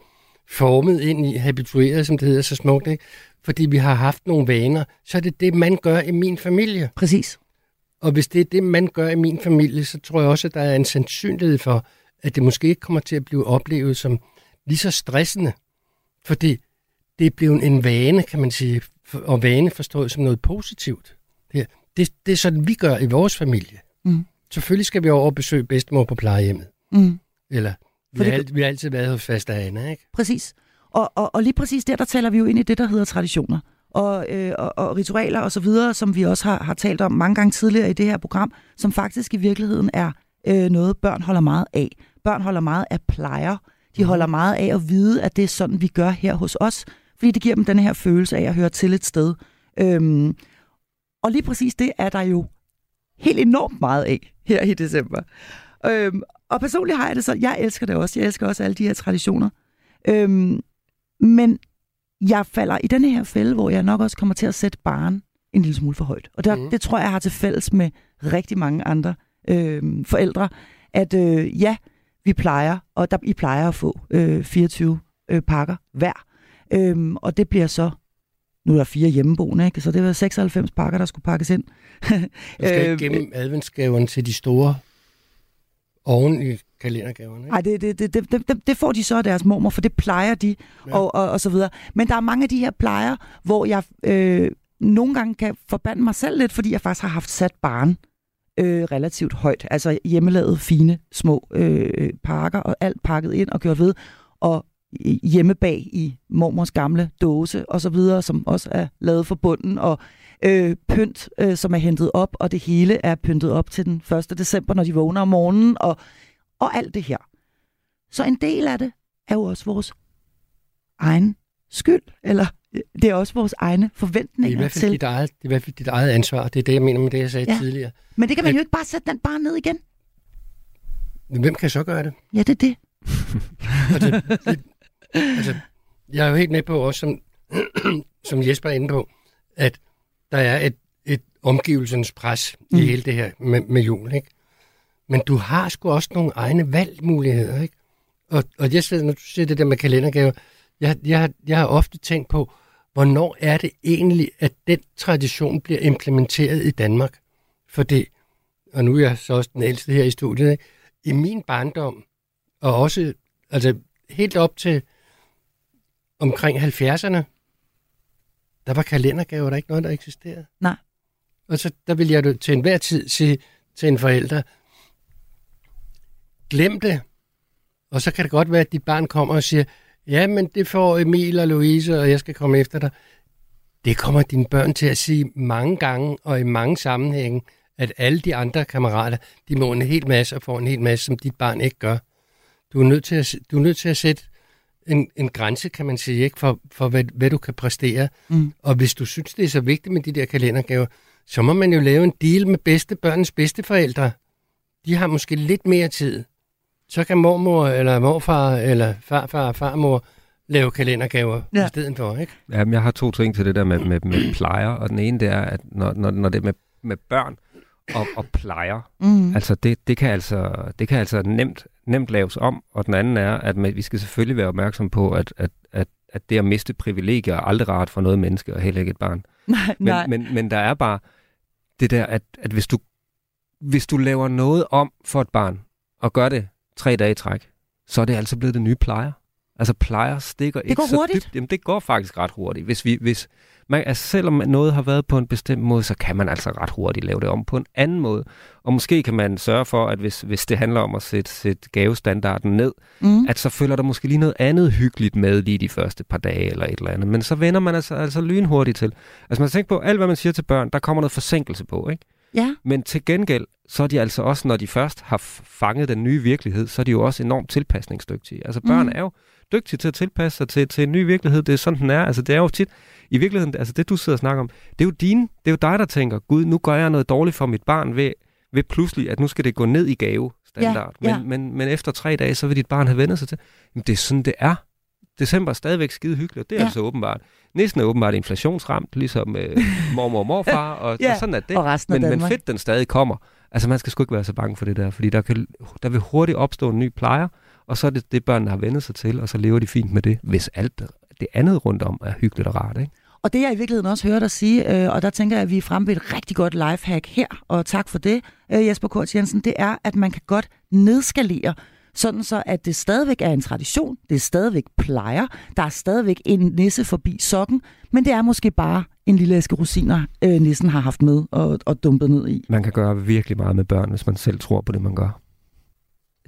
formet ind i, habitueret, som det hedder så smukt, ikke? fordi vi har haft nogle vaner, så er det det, man gør i min familie. Præcis. Og hvis det er det, man gør i min familie, så tror jeg også, at der er en sandsynlighed for, at det måske ikke kommer til at blive oplevet som lige så stressende. Fordi det er blevet en vane, kan man sige, og vane forstået som noget positivt. Det, det, det er sådan, vi gør i vores familie. Mm. Selvfølgelig skal vi over og besøge bedstemor på plejehjemmet. Mm. Eller vi For har, alt, vi har altid været hos faste Anna, ikke? Præcis. Og, og, og lige præcis der, der taler vi jo ind i det, der hedder traditioner og, øh, og, og ritualer og så videre, som vi også har, har talt om mange gange tidligere i det her program, som faktisk i virkeligheden er øh, noget, børn holder meget af. Børn holder meget af plejer. De holder meget af at vide, at det er sådan, vi gør her hos os, fordi det giver dem den her følelse af at høre til et sted. Øhm, og lige præcis det er der jo helt enormt meget af her i december. Øhm, og personligt har jeg det så, jeg elsker det også. Jeg elsker også alle de her traditioner. Øhm, men jeg falder i denne her fælde, hvor jeg nok også kommer til at sætte barn en lille smule for højt. Og der, Mhm. mm. det tror jeg, jeg har til fælles med rigtig mange andre øhm, forældre, at øh, ja, vi plejer, og der, I plejer at få øh, 24 øh, pakker hver. Øhm, og det bliver så, nu er der fire hjemmeboende, ikke? så det var 96 pakker, der skulle pakkes ind. Man skal Øh, ikke gemme adventsgaverne til de store oven i kalendergaverne. Ikke? Nej, det, det, det, det, det, det får de så af deres mormor, for det plejer de, ja. og, og, og så videre. Men der er mange af de her plejer, hvor jeg øh, nogle gange kan forbande mig selv lidt, fordi jeg faktisk har haft sat barn øh, relativt højt. Altså hjemmelavede, fine små øh, pakker, og alt pakket ind og gjort ved. Og hjemme bag i mormors gamle dåse og så videre, som også er lavet for bunden, og øh, pynt, øh, som er hentet op, og det hele er pyntet op til den 1. december, når de vågner om morgenen, og, og alt det her. Så en del af det er jo også vores egen skyld, eller det er også vores egne Det er, i forventninger hvert fald til. dit eget, det er i hvert fald dit eget ansvar. Det er det, jeg mener med det, jeg sagde ja. Tidligere. Men det kan man at- jo ikke bare sætte den bare ned igen. Men hvem kan så gøre det? Ja, det er det. Altså, det, altså, jeg er jo helt med på også, som, som Jesper er inde på, at der er et, et omgivelsens pres mm. i hele det her med, med jul, ikke? Men du har sgu også nogle egne valgmuligheder, ikke? Og, og Jesper, når du siger det der med kalendergaver, jeg, jeg, jeg har ofte tænkt på, hvornår er det egentlig, at den tradition bliver implementeret i Danmark? For det, og nu er jeg så også den ældste her i studiet, ikke? i min barndom, og også altså helt op til omkring 70'erne, der var kalendergaver, der ikke noget, der eksisterede. Nej. Og så der vil jeg jo til enhver tid sige til en forælder, glem det. Og så kan det godt være, at dit barn kommer og siger, ja, men det får Emil og Louise, og jeg skal komme efter dig. Det kommer dine børn til at sige mange gange og i mange sammenhænge, at alle de andre kammerater, de må en hel masse og får en hel masse, som dit barn ikke gør. Du er nødt til at, du er nødt til at sætte en, en grænse, kan man sige, ikke for, for hvad, hvad du kan præstere. Mm. Og hvis du synes, det er så vigtigt med de der kalendergaver, så må man jo lave en deal med bedste børnens bedsteforældre. De har måske lidt mere tid. Så kan mormor eller morfar eller farfar og farmor lave kalendergaver ja. Ja. i stedet for, ikke? Jamen, jeg har to ting til det der med, med, med plejer, og den ene det er, at når, når, når det er med, med børn og, og plejer, Mm. altså det, det, kan altså det kan altså nemt, nemt laves om, og den anden er, at man, vi skal selvfølgelig være opmærksom på, at, at, at, at det at miste privilegier er aldrig rart for noget menneske, og heller ikke et barn. Nej, Men, nej. men, men der er bare det der, at, at hvis, du, hvis du laver noget om for et barn, og gør det tre dage i træk, så er det altså blevet det nye plejer. Altså plejer stikker ikke går så hurtigt. dybt. Jamen det går faktisk ret hurtigt. Hvis vi, hvis man, altså selvom noget har været på en bestemt måde, så kan man altså ret hurtigt lave det om på en anden måde. Og måske kan man sørge for, at hvis, hvis det handler om at sætte, sætte gavestandarden ned, Mm. at så følger der måske lige noget andet hyggeligt med lige de første par dage eller et eller andet. Men så vender man altså, altså lynhurtigt til. Altså man tænker på, alt hvad man siger til børn, der kommer noget forsinkelse på, ikke? Ja, Men til gengæld, så er de altså også, når de først har fanget den nye virkelighed, så er de jo også enormt tilpasningsdygtige. Altså børn Mhm. er jo dygtige til at tilpasse sig til, til en ny virkelighed. Det er sådan, den er. Altså det er jo tit, i virkeligheden, altså det du sidder og snakker om, det er jo din, det er jo dig, der tænker, gud, nu gør jeg noget dårligt for mit barn ved, ved pludselig, at nu skal det gå ned i gave standard. Ja, ja. Men, men, men efter tre dage, så vil dit barn have vendt sig til, jamen det er sådan, det er. December er stadigvæk skide hyggeligt, og det er Ja. altså åbenbart. Næsten er åbenbart inflationsramt, ligesom øh, mormor og morfar, og, Ja, og sådan er det. og resten men, men fedt, den stadig kommer. Altså, man skal sgu ikke være så bange for det der, fordi der, kan, der vil hurtigt opstå en ny plejer, og så er det det, børnene har vendet sig til, og så lever de fint med det, hvis alt det, det andet rundt om er hyggeligt og rart, ikke? Og det jeg i virkeligheden også hører dig sige, øh, og der tænker jeg, at vi er fremme ved et rigtig godt lifehack her, og tak for det, øh, Jesper Kort Jensen, det er, at man kan godt nedskalere, sådan så at det stadigvæk er en tradition, det er stadigvæk plejer, der er stadigvæk en nisse forbi sokken, men det er måske bare en lille æske rosiner, øh, nissen har haft med og, og dumpet ned i. Man kan gøre virkelig meget med børn, hvis man selv tror på det, man gør.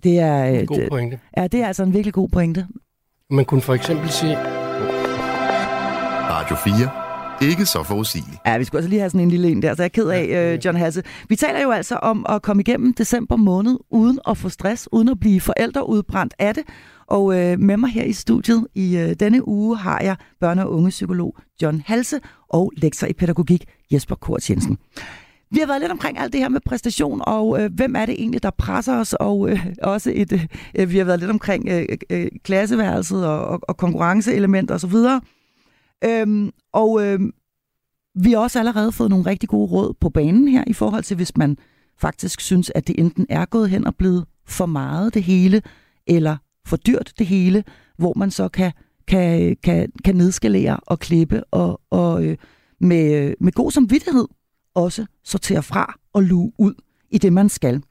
Det er, En øh, god det, pointe. ja, det er altså en virkelig god pointe. Man kunne for eksempel sige, Radio 4. Ikke så forudsigeligt. Ja, vi skulle altså lige have sådan en lille en der, så jeg er ked af, øh, John Hasse. Vi taler jo altså om at komme igennem december måned uden at få stress, uden at blive forældreudbrændt af det. Og øh, med mig her i studiet i øh, denne uge har jeg børne- og ungepsykolog John Halse og lektor i pædagogik Jesper Kort Jensen. Vi har været lidt omkring alt det her med præstation, og øh, hvem er det egentlig, der presser os, og øh, også et, øh, vi har været lidt omkring øh, øh, klasseværelset og, og, og konkurrenceelementer osv. Øhm, og øhm, vi har også allerede fået nogle rigtig gode råd på banen her, i forhold til, hvis man faktisk synes, at det enten er gået hen og blevet for meget det hele, eller for dyrt det hele, hvor man så kan, kan, kan, kan nedskalere og klippe og, og øh, med, øh, med god samvittighed også sortere fra og luge ud i det, man skal.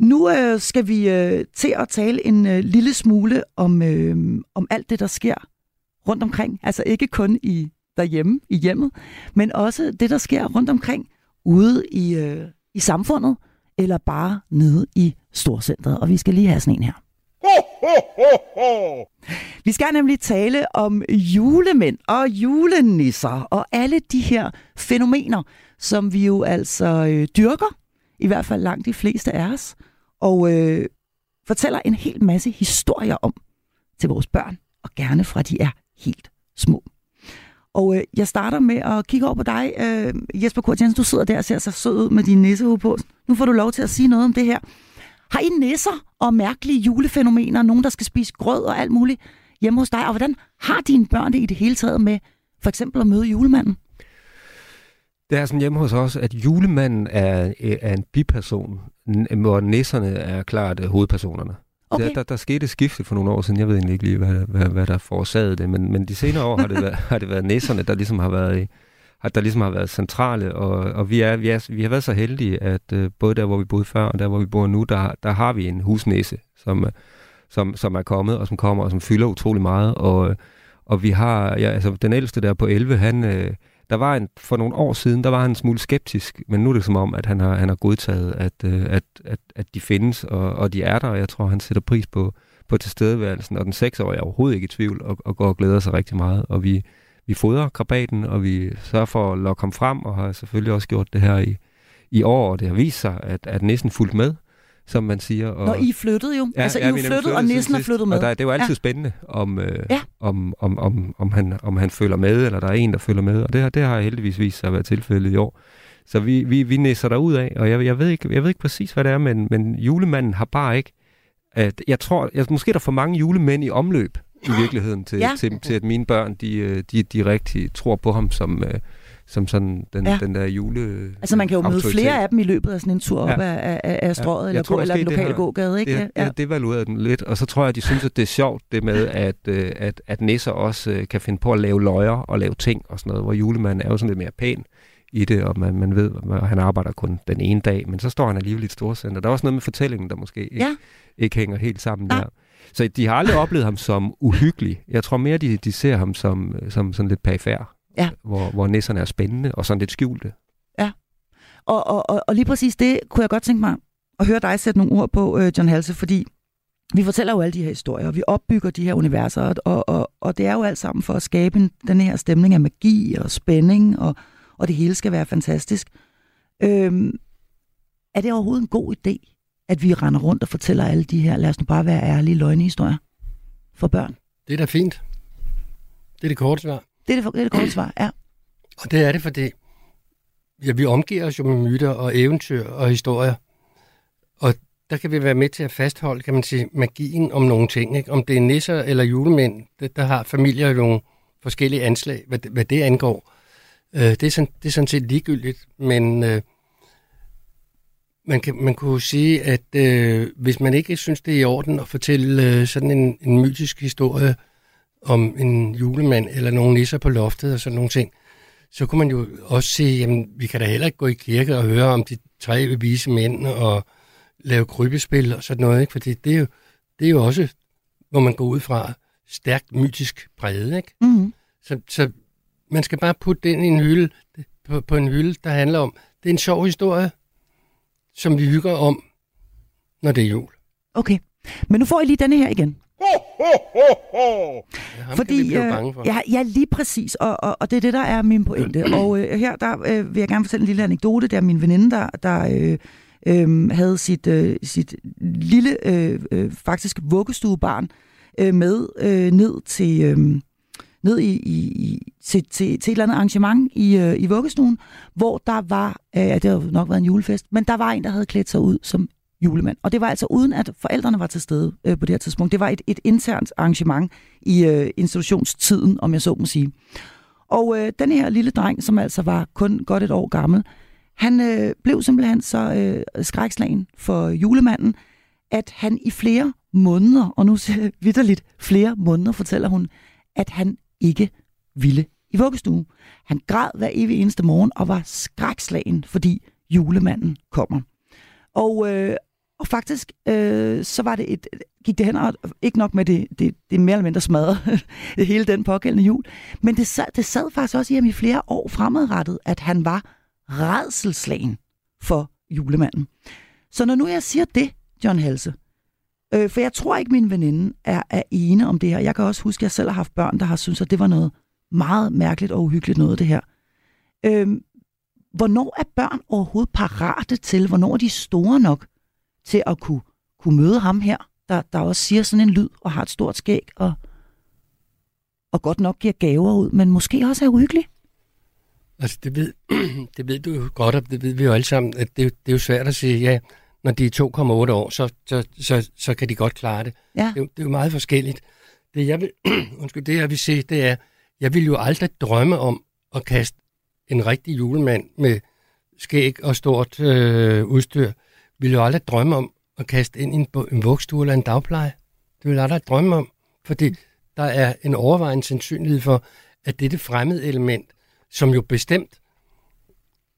Nu øh, skal vi øh, til at tale en øh, lille smule om, øh, om alt det, der sker rundt omkring. Altså ikke kun i derhjemme i hjemmet, men også det, der sker rundt omkring ude i, øh, i samfundet, eller bare nede i storcentret. Og vi skal lige have sådan en her. Vi skal nemlig tale om julemænd og julenisser og alle de her fænomener, som vi jo altså øh, dyrker, i hvert fald langt de fleste af os, og øh, fortæller en hel masse historier om til vores børn, og gerne fra de er helt små. Og øh, jeg starter med at kigge over på dig, øh, Jesper Kurt Jensen. Du sidder der og ser så sød ud med din nissehue på. Nu får du lov til at sige noget om det her. Har I nisser og mærkelige julefænomener, nogen der skal spise grød og alt muligt hjemme hos dig? Og hvordan har dine børn det i det hele taget med for eksempel at møde julemanden? Det er sådan hjemme hos os, at julemanden er, er en biperson, hvor nisserne er klart øh, hovedpersonerne. Okay. Der, der, der skete et skifte for nogle år siden. Jeg ved egentlig ikke lige, hvad, hvad, hvad der forårsagede det, men, men de senere år har det været, har det været nisserne, der ligesom har været, der ligesom har været centrale, og, og vi, er, vi, er, vi har været så heldige, at uh, både der, hvor vi boede før, og der, hvor vi bor nu, der, der har vi en husnisse, som, øh, som, som er kommet, og som kommer, og som fylder utrolig meget, og, og vi har, ja, altså den ældste der på 11, han, øh, der var en, for nogle år siden, der var han en smule skeptisk, men nu er det som om, at han har, han har godtaget, at, øh, at, at, at de findes, og, og de er der, og jeg tror, han sætter pris på, på tilstedeværelsen, og den seksårige er overhovedet ikke i tvivl, og, og går og glæder sig rigtig meget, og vi, vi fodrer krabaten, og vi sørger for at lokke ham frem, og har selvfølgelig også gjort det her i, i år, og det har vist sig, at, at næsten fuldt med, som man siger. Og, Når I flyttede jo. Ja, altså, I er flyttet, nemlig og nissen er flyttet med. Og der, det er jo altid Ja. ja. spændende, om, øh, Ja. om, om, om, om, han, om han følger med, eller der er en, der følger med. Og det, har- det har heldigvis vist sig at være tilfældet i år. Så vi, vi, vi næser derud af, og jeg, jeg, ved ikke, jeg ved ikke præcis, hvad det er, men, men julemanden har bare ikke... At, jeg tror, jeg, måske er der for mange julemænd i omløb i virkeligheden, til, Ja. ja. til, til at mine børn, de, øh, de, de rigtig tror på ham som, øh, som sådan den, Ja. ja. den der jule Altså man kan jo møde autoritet. flere af dem i løbet af sådan en tur op Ja. af, af, af strøget, Jeg eller, tror gå, eller den lokale har- gågade, ikke? Det, ja. det devaluerede den lidt, og så tror jeg, de synes, at det er sjovt, det med, at, øh, at, at nisser også øh, kan finde på at lave løjer og lave ting og sådan noget, hvor julemanden er jo sådan lidt mere pæn i det, og man, man ved, at han arbejder kun den ene dag, men så står han alligevel i et storcenter. Der er også noget med fortællingen, der måske ikke, Ja. ikke hænger helt sammen Nej. der. Så de har aldrig oplevet ham som uhyggelig. Jeg tror mere, de, de ser ham som, som sådan lidt perifær, Ja. hvor, hvor nisserne er spændende og sådan lidt skjulte. Og, og, og, og lige præcis det kunne jeg godt tænke mig at høre dig sætte nogle ord på, øh, John Halse, fordi vi fortæller jo alle de her historier, og vi opbygger de her universer, og, og, og, og det er jo alt sammen for at skabe en, den her stemning af magi og spænding, og, og det hele skal være fantastisk. Øhm, er det overhovedet en god idé, at vi render rundt og fortæller alle de her, lad os nu bare være ærlige, løgnehistorier for børn? det er da fint. Det er det korte svar. Det er det, det, er det korte svar, ja. Og det er det, fordi ja, vi omgiver os jo med myter og eventyr og historier. Og der kan vi være med til at fastholde, kan man sige, magien om nogle ting. Ikke? Om det er nisser eller julemænd, det, der har familier jo nogle forskellige anslag, hvad, hvad det angår. Øh, det, er sådan, det er sådan set ligegyldigt, men øh, man, kan, man kunne sige, at øh, hvis man ikke synes, det er i orden at fortælle øh, sådan en, en mytisk historie om en julemand eller nogle nisser på loftet og sådan nogle ting, så kunne man jo også sige, jamen vi kan da heller ikke gå i kirke og høre om de tre vise mænd og lave krybespil og sådan noget, ikke? fordi det er, jo, det er jo også, hvor man går ud fra, stærkt mytisk præget. Ikke? Mm-hmm. Så, så man skal bare putte den i en hylde, på, på en hylde, der handler om, det er en sjov historie, som vi hygger om, når det er jul. Okay. Men nu får I lige denne her igen. Ja, ham Fordi, kan vi blive øh, bange for. Ja, ja, lige præcis, og, og, og det er det, der er min pointe. og øh, her der øh, vil jeg gerne fortælle en lille anekdote. Det er min veninde, der, der øh, øh, havde sit, øh, sit lille, øh, øh, faktisk vuggestuebarn øh, med øh, ned til... Øh, ned i, i, i, til, til, til et eller andet arrangement i, øh, i vuggestuen, hvor der var, øh, ja, det har nok været en julefest, men der var en, der havde klædt sig ud som julemand. Og det var altså uden, at forældrene var til stede øh, på det her tidspunkt. Det var et, et internt arrangement i øh, institutionstiden, om jeg så må sige. Og øh, den her lille dreng, som altså var kun godt et år gammel, han øh, blev simpelthen så øh, skrækslagen for julemanden, at han i flere måneder, og nu siger vidderligt flere måneder, fortæller hun, at han ikke ville i vuggestue. Han græd hver evig eneste morgen og var skrækslagen, fordi julemanden kommer. Og, øh, og faktisk, øh, så var det et, gik det hen og ikke nok med det, det, det mere eller mindre smadrede hele den pågældende jul, men det sad, det sad faktisk også i ham i flere år fremadrettet, at han var redselslagen for julemanden. Så når nu jeg siger det, John Halse, øh, for jeg tror ikke, min veninde er, er ene om det her. Jeg kan også huske, at jeg selv har haft børn, der har syntes, at det var noget meget mærkeligt og uhyggeligt noget, det her. Øh, hvornår er børn overhovedet parate til, hvornår er de store nok til at kunne, kunne møde ham her, der, der også siger sådan en lyd og har et stort skæg og, og godt nok giver gaver ud, men måske også er uhyggelig? Altså, det ved, det ved du jo godt, og det ved vi jo alle sammen, at det, det er jo svært at sige, ja, når de er 2,8 år, så, så, så, så kan de godt klare det. Ja. Det, er jo- det er jo meget forskelligt. Det jeg vil, undskyld, det jeg vil se, det er, jeg vil jo aldrig drømme om at kaste en rigtig julemand med skæg og stort øh, udstyr, vil jo aldrig drømme om at kaste ind i en, en vugstue eller en dagpleje. Det vil jeg aldrig drømme om, fordi der er en overvejende sandsynlighed for, at dette fremmede element, som jo bestemt,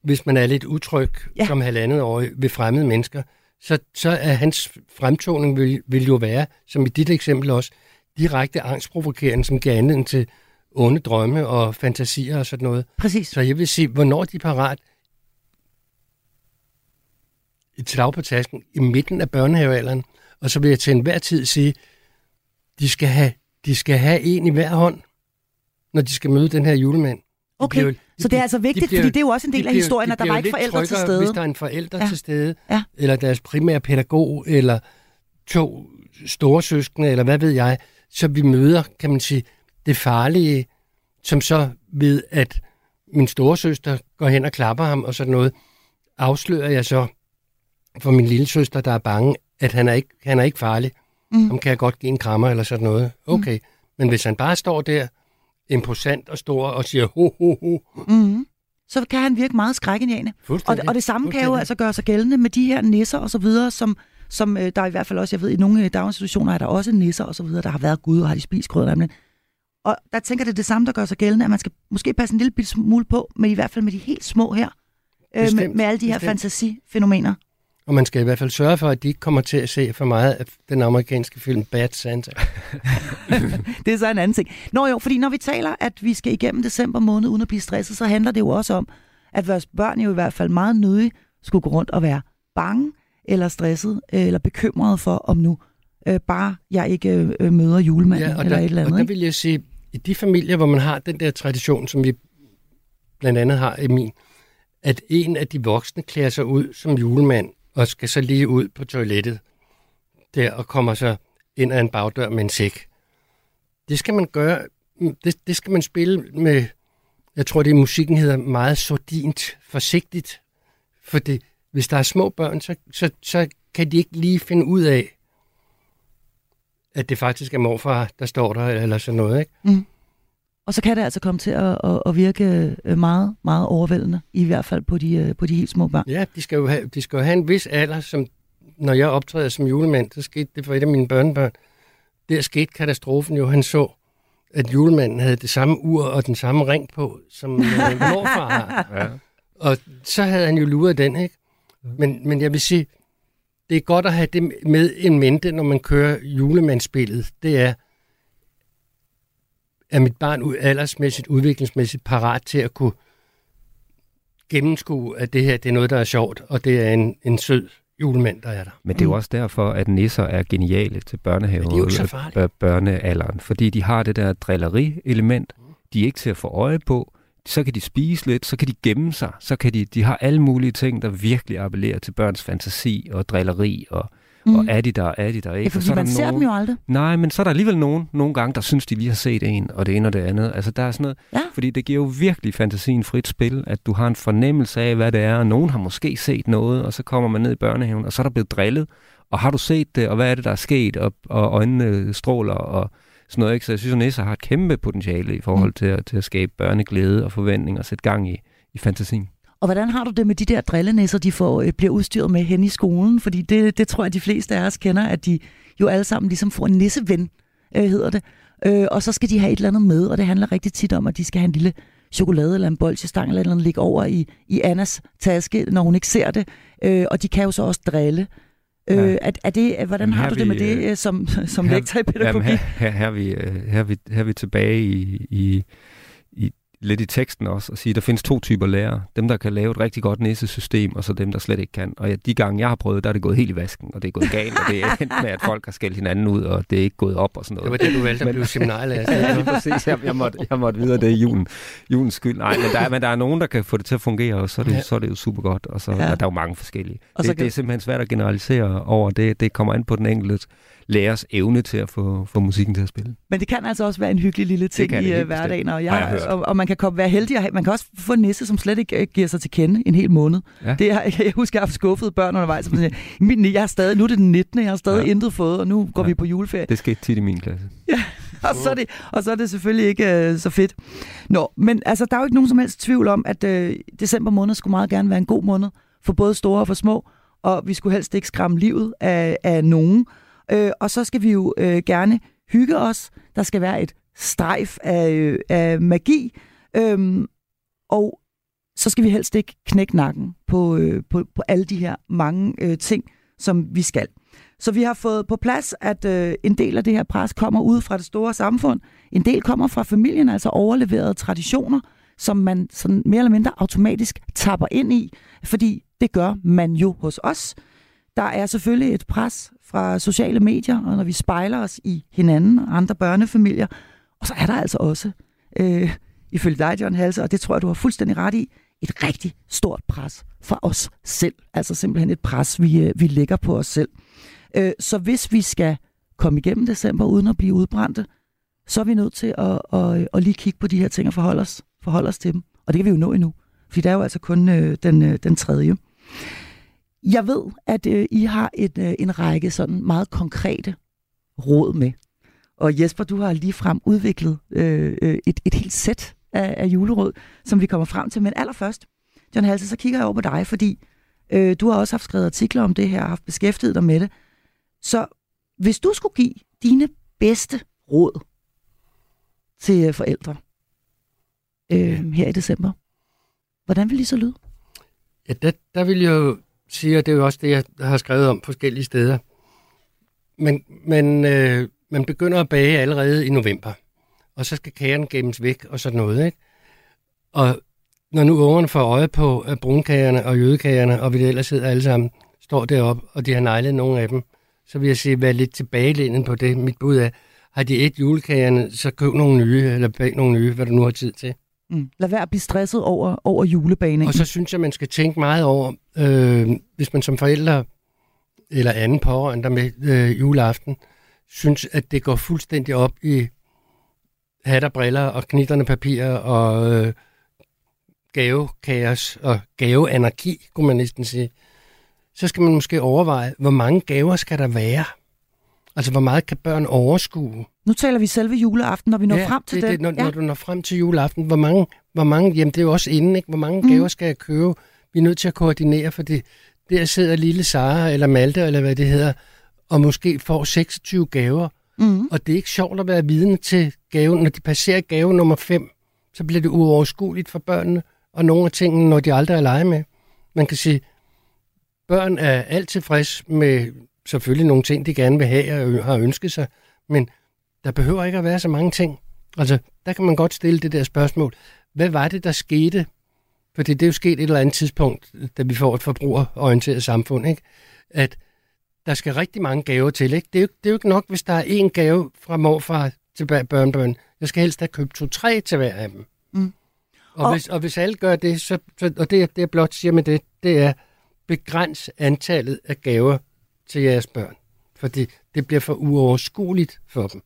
hvis man er lidt utryg ja. som halvandet år ved fremmede mennesker, så, så er hans fremtoning vil, vil jo være, som i dit eksempel også, direkte angstprovokerende, som giver anledning til onde drømme og fantasier og sådan noget. Præcis. Så jeg vil sige, hvornår de er parat, et slag på tasken i midten af børnehavealderen, og så vil jeg til enhver tid sige, de skal have, de skal have en i hver hånd, når de skal møde den her julemand. De Okay, bliver jo- så det er altså vigtigt, bliver- fordi det er jo også en del de af bliver- historien, de at der bliver var ikke forældre til stede. Hvis der er en forælder Ja. til stede, Ja. eller deres primære pædagog, eller to store søskende, eller hvad ved jeg, så vi møder, kan man sige, det farlige, som så ved, at min store søster går hen og klapper ham og sådan noget, afslører jeg så for min lille søster, der er bange, at han er ikke, han er ikke farlig. Mm. Mm. Ham kan jeg godt give en krammer eller sådan noget. Okay, mm. men hvis han bare står der, imposant og stor, og siger ho, ho, ho, Mm-hmm. Så kan han virke meget skrækindjagende. Og, og det samme kan jo altså gøre sig gældende med de her nisser og så videre, som, som øh, der er i hvert fald også, jeg ved, i nogle øh, daginstitutioner er der også nisser og så videre, der har været gud og har de spist grød Og der tænker det det samme, der gør sig gældende, at man skal måske passe en lille smule på, men i hvert fald med de helt små her, øh, med, med alle de her bestemt. fantasifænomener. Og man skal i hvert fald sørge for, at de ikke kommer til at se for meget af den amerikanske film Bad Santa. Det er så en anden ting. Nå jo, fordi når vi taler, at vi skal igennem december måned uden at blive stresset, så handler det jo også om, at vores børn jo i hvert fald meget nødig skulle gå rundt og være bange eller stresset eller bekymret for, om nu øh, bare jeg ikke øh, møder julemanden ja, og eller der, et eller andet. Og der vil jeg sige, i de familier, hvor man har den der tradition, som vi blandt andet har i min, at en af de voksne klæder sig ud som julemand, og skal så lige ud på toilettet der, og kommer så ind ad en bagdør med en sæk. Det skal man gøre, mm, det, det skal man spille med, jeg tror det i musikken hedder meget sordint, forsigtigt, fordi hvis der er små børn, så, så, så kan de ikke lige finde ud af, at det faktisk er morfar, der står der, eller sådan noget, ikke? Mm. Og så kan det altså komme til at, at, at virke øh, meget, meget overvældende, i hvert fald på de, øh, på de helt små børn. Ja, de skal, jo have, de skal jo have en vis alder, som når jeg optræder som julemand, så skete det for et af mine børnebørn. Der skete katastrofen jo, han så, at julemanden havde det samme ur og den samme ring på, som øh, morfar har. Ja. Og så havde han jo luret den, ikke? Men, men jeg vil sige, det er godt at have det med en mente, når man kører julemandsspillet. Det er, er mit barn aldersmæssigt, udviklingsmæssigt parat til at kunne gennemskue, at det her det er noget, der er sjovt, og det er en, en sød julemand, der er der. Men det er jo også derfor, at nisser er geniale til børnehave og øh, børnealderen, fordi de har det der drilleri-element, de er ikke til at få øje på, så kan de spise lidt, så kan de gemme sig, så kan de, de har alle mulige ting, der virkelig appellerer til børns fantasi og drilleri og Mm. Og er de der, er de der ikke? Ja, fordi så man ser nogen, dem jo aldrig. Nej, men så er der alligevel nogen, nogle gange, der synes, de lige har set en, og det ene og det andet. Altså, der er sådan noget, ja. fordi det giver jo virkelig fantasien frit spil, at du har en fornemmelse af, hvad det er, og nogen har måske set noget, og så kommer man ned i børnehaven, og så er der blevet drillet, og har du set det, og hvad er det, der er sket, og, og øjnene stråler, og sådan noget, ikke? Så jeg synes, at Nissa har et kæmpe potentiale i forhold mm. til, at, til at skabe børneglæde og forventning og sætte gang i, i fantasien. Og hvordan har du det med de der drillenæsser, de får, øh, bliver udstyret med hen i skolen? Fordi det, det tror jeg, de fleste af os kender, at de jo alle sammen ligesom får en nisseven, øh, hedder det. Øh, og så skal de have et eller andet med, og det handler rigtig tit om, at de skal have en lille chokolade eller en bolsjestang eller noget ligge over i, i Annas taske, når hun ikke ser det. Øh, og de kan jo så også drille. Øh, ja. er, er det, hvordan Jamen, har du det med det øh, som, som her, lektor i pædagogik? Jamen, her, her, her, er vi, øh, her, er vi, her er vi tilbage i, i lidt i teksten også, og sige, at der findes to typer lærere. Dem, der kan lave et rigtig godt næsesystem, og så dem, der slet ikke kan. Og ja, de gange, jeg har prøvet, der er det gået helt i vasken, og det er gået galt, og det er endt med, at folk har skældt hinanden ud, og det er ikke gået op og sådan noget. Det var det, du valgte at blive seminarlærer. ja, præcis. Jeg, jeg, måtte, jeg måtte videre det i julen, julens skyld. Nej, men der, er, men der er nogen, der kan få det til at fungere, og så er det, ja. så er det jo super godt. Og så ja. der, der er jo mange forskellige. Og det, kan... det er simpelthen svært at generalisere over. Det, det kommer an på den enkelte lærers evne til at få, få musikken til at spille. Men det kan altså også være en hyggelig lille ting i uh, hverdagen, og, jeg, jeg og, og man kan komme, være heldig, og man kan også få en nisse, som slet ikke uh, giver sig til kende en hel måned. Ja. Det er, jeg husker, jeg har skuffet børn undervejs, som siger, min, jeg er stadig, nu er det den 19. Jeg har stadig ja. intet fået, og nu går ja. vi på juleferie. Det skete tit i min klasse. Ja, og så er det, og så er det selvfølgelig ikke uh, så fedt. Nå, men altså, der er jo ikke nogen som helst tvivl om, at uh, december måned skulle meget gerne være en god måned for både store og for små, og vi skulle helst ikke skræmme livet af, af nogen. Øh, og så skal vi jo øh, gerne hygge os. Der skal være et strejf af, øh, af magi. Øhm, og så skal vi helst ikke knække nakken på, øh, på, på alle de her mange øh, ting, som vi skal. Så vi har fået på plads, at øh, en del af det her pres kommer ud fra det store samfund. En del kommer fra familien, altså overleverede traditioner, som man sådan mere eller mindre automatisk tapper ind i, fordi det gør man jo hos os. Der er selvfølgelig et pres fra sociale medier, og når vi spejler os i hinanden og andre børnefamilier. Og så er der altså også, øh, ifølge dig, John Halse, og det tror jeg, du har fuldstændig ret i, et rigtig stort pres fra os selv. Altså simpelthen et pres, vi, øh, vi lægger på os selv. Øh, så hvis vi skal komme igennem december uden at blive udbrændte, så er vi nødt til at, at, at lige kigge på de her ting og forholde os, forholde os til dem. Og det kan vi jo nå endnu, fordi det er jo altså kun øh, den, øh, den tredje. Jeg ved, at øh, I har et, øh, en række sådan meget konkrete råd med. Og Jesper, du har lige frem udviklet øh, øh, et, et helt sæt af, af juleråd, som vi kommer frem til. Men allerførst, John Halse, så kigger jeg over på dig, fordi øh, du har også haft skrevet artikler om det her og haft beskæftiget dig med det. Så hvis du skulle give dine bedste råd til øh, forældre øh, her i december, hvordan vil de så lyde? Ja, der, der vil jeg jo siger, det er jo også det, jeg har skrevet om forskellige steder. Men, men øh, man begynder at bage allerede i november, og så skal kagerne gemmes væk og sådan noget. Ikke? Og når nu ungerne får øje på at brunkagerne og jødekagerne, og vi det ellers sidder alle sammen, står deroppe, og de har nejlet nogle af dem, så vil jeg sige, vær lidt tilbagelænet på det. Mit bud er, har de et julekagerne, så køb nogle nye, eller bag nogle nye, hvad du nu har tid til. Mm. Lad være at blive stresset over, over julebanen. Og så synes jeg, man skal tænke meget over, øh, hvis man som forældre eller anden pårørende med øh, juleaften, synes, at det går fuldstændig op i hat og briller og knitterne papir og øh, gavekaos og gaveanarki, kunne man næsten sige, så skal man måske overveje, hvor mange gaver skal der være? Altså, hvor meget kan børn overskue? Nu taler vi selve juleaften, når vi når ja, frem til det, det. det, når, ja. når du når frem til juleaften, hvor mange, hvor mange, jamen det er jo også inden, ikke? Hvor mange mm. gaver skal jeg købe? Vi er nødt til at koordinere, fordi der sidder lille Sara eller Malte, eller hvad det hedder, og måske får 26 gaver. Mm. Og det er ikke sjovt at være vidne til gaven. Når de passerer gave nummer 5, så bliver det uoverskueligt for børnene, og nogle af tingene, når de aldrig er lege med. Man kan sige, børn er alt tilfreds med selvfølgelig nogle ting, de gerne vil have og har ønsket sig, men der behøver ikke at være så mange ting. Altså, der kan man godt stille det der spørgsmål. Hvad var det, der skete? Fordi det er jo sket et eller andet tidspunkt, da vi får et forbrugerorienteret samfund, ikke? at der skal rigtig mange gaver til. Ikke? Det, er jo, det er jo ikke nok, hvis der er én gave fra morfar til børnebørn. Jeg skal helst have købt to-tre til hver af dem. Mm. Og, og, hvis, og hvis alle gør det, så, så, og det, det jeg blot siger med det, det er begræns antallet af gaver til jeres børn. Fordi det bliver for uoverskueligt for dem.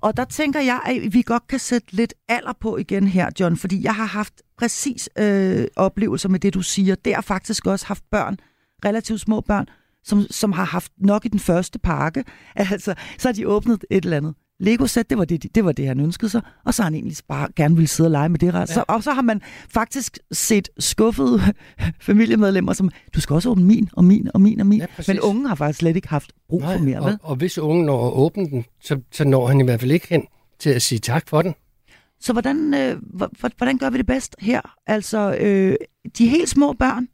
Og der tænker jeg, at vi godt kan sætte lidt alder på igen her, John, fordi jeg har haft præcis øh, oplevelser med det, du siger. Det har faktisk også haft børn, relativt små børn, som, som har haft nok i den første pakke. Altså, så har de åbnet et eller andet Lego-sæt, det var det, det var det, han ønskede sig, og så har han egentlig bare gerne ville sidde og lege med det. Ja. Så, og så har man faktisk set skuffede familiemedlemmer, som, du skal også åbne min, og min, og min, og min. Ja, Men ungen har faktisk slet ikke haft brug Nej, for mere. Og, og hvis ungen når at åbne den, så, så når han i hvert fald ikke hen til at sige tak for den. Så hvordan, øh, hvordan gør vi det bedst her? Altså, øh, de helt små børn,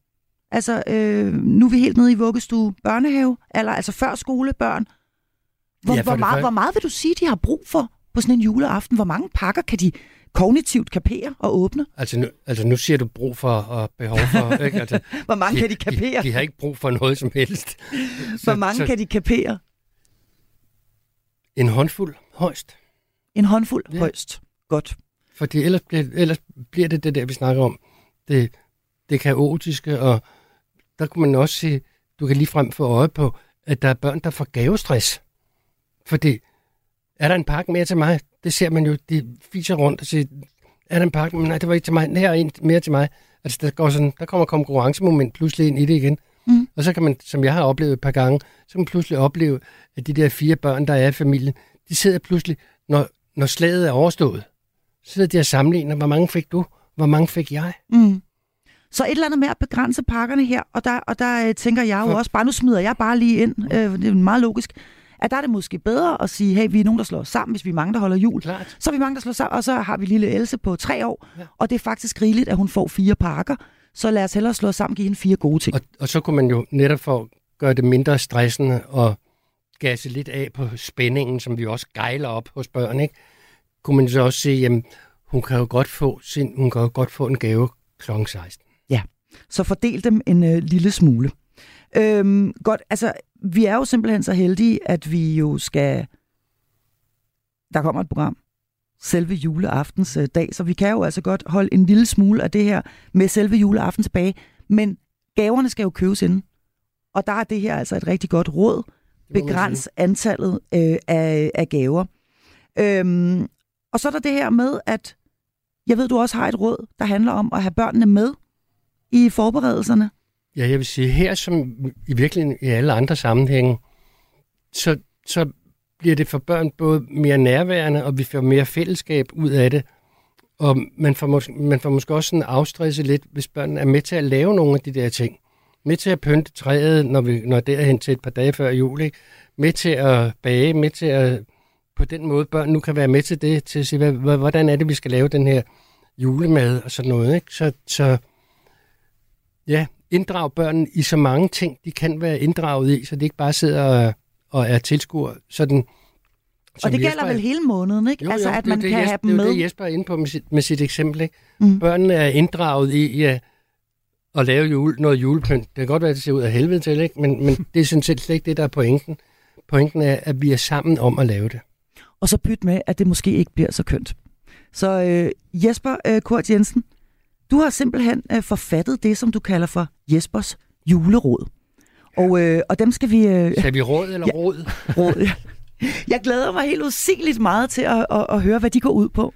altså øh, nu er vi helt nede i vuggestue, børnehave, eller altså før skolebørn, hvor, ja, hvor, meget, hvor meget vil du sige, de har brug for på sådan en juleaften? Hvor mange pakker kan de kognitivt kapere og åbne? Altså nu, altså nu siger du brug for og behov for. Ikke? Altså, hvor mange de, kan de kapere? De, de har ikke brug for noget som helst. hvor mange så, kan de kapere? En håndfuld højst. En håndfuld ja. højst. Godt. Fordi ellers bliver, ellers bliver det det der, vi snakker om. Det, det kaotiske, og der kunne man også se, du kan lige frem få øje på, at der er børn, der får gavestress. Fordi, er der en pakke mere til mig? Det ser man jo, de fiser rundt og siger, er der en pakke? Men nej, det var ikke til mig. Her er en mere til mig. Altså, der, går sådan, der kommer konkurrencemoment pludselig ind i det igen. Mm. Og så kan man, som jeg har oplevet et par gange, så kan man pludselig opleve, at de der fire børn, der er i familien, de sidder pludselig, når, når slaget er overstået, så sidder de og sammenligner, hvor mange fik du, hvor mange fik jeg. Mm. Så et eller andet med at begrænse pakkerne her, og der, og der øh, tænker jeg jo For... også, bare nu smider jeg bare lige ind, øh, det er meget logisk, at der er det måske bedre at sige, hey, vi er nogen, der slår os sammen, hvis vi er mange, der holder jul. Klart. Så er vi mange, der slår sammen, og så har vi lille Else på tre år, ja. og det er faktisk rigeligt, at hun får fire pakker. Så lad os hellere slå os sammen og give hende fire gode ting. Og, og så kunne man jo netop for gøre det mindre stressende og gasse lidt af på spændingen, som vi også gejler op hos børn, ikke? kunne man så også sige, jamen, hun kan jo godt få, sin, hun kan jo godt få en gave kl. 16. Ja, så fordel dem en øh, lille smule. Øhm, godt, altså, vi er jo simpelthen så heldige, at vi jo skal... Der kommer et program selve juleaftens øh, dag, så vi kan jo altså godt holde en lille smule af det her med selve juleaften tilbage, men gaverne skal jo købes inden. Og der er det her altså et rigtig godt råd. Begræns antallet øh, af, af gaver. Øhm, og så er der det her med, at jeg ved, du også har et råd, der handler om at have børnene med i forberedelserne. Ja, jeg vil sige, her som i virkeligheden i alle andre sammenhænge, så, så bliver det for børn både mere nærværende, og vi får mere fællesskab ud af det. Og man får, mås- man får måske også sådan afstresset lidt, hvis børnene er med til at lave nogle af de der ting. Med til at pynte træet, når vi når derhen til et par dage før jul. Ikke? Med til at bage, med til at på den måde børn nu kan være med til det, til at sige, hvordan er det, vi skal lave den her julemad og sådan noget. Ikke? Så, så ja, inddrage børnene i så mange ting, de kan være inddraget i, så de ikke bare sidder og, og er tilskuer. Sådan, og det gælder Jesper, vel hele måneden, ikke? Jo, altså, jo, at man det, kan Jesper, have dem med. Det er det, Jesper er inde på med sit, med sit eksempel, ikke? Mm. Børnene er inddraget i ja, at lave jule, noget julepynt. Det kan godt være, at det ser ud af helvede til, ikke? Men, men det er sådan set slet ikke det, der er pointen. Pointen er, at vi er sammen om at lave det. Og så byt med, at det måske ikke bliver så kønt. Så øh, Jesper øh, Kurt Jensen, du har simpelthen øh, forfattet det, som du kalder for Jespers juleråd. Og, øh, og dem skal vi... Øh, skal vi råd eller ja, råd? råd, ja. Jeg glæder mig helt usigeligt meget til at, at, at høre, hvad de går ud på.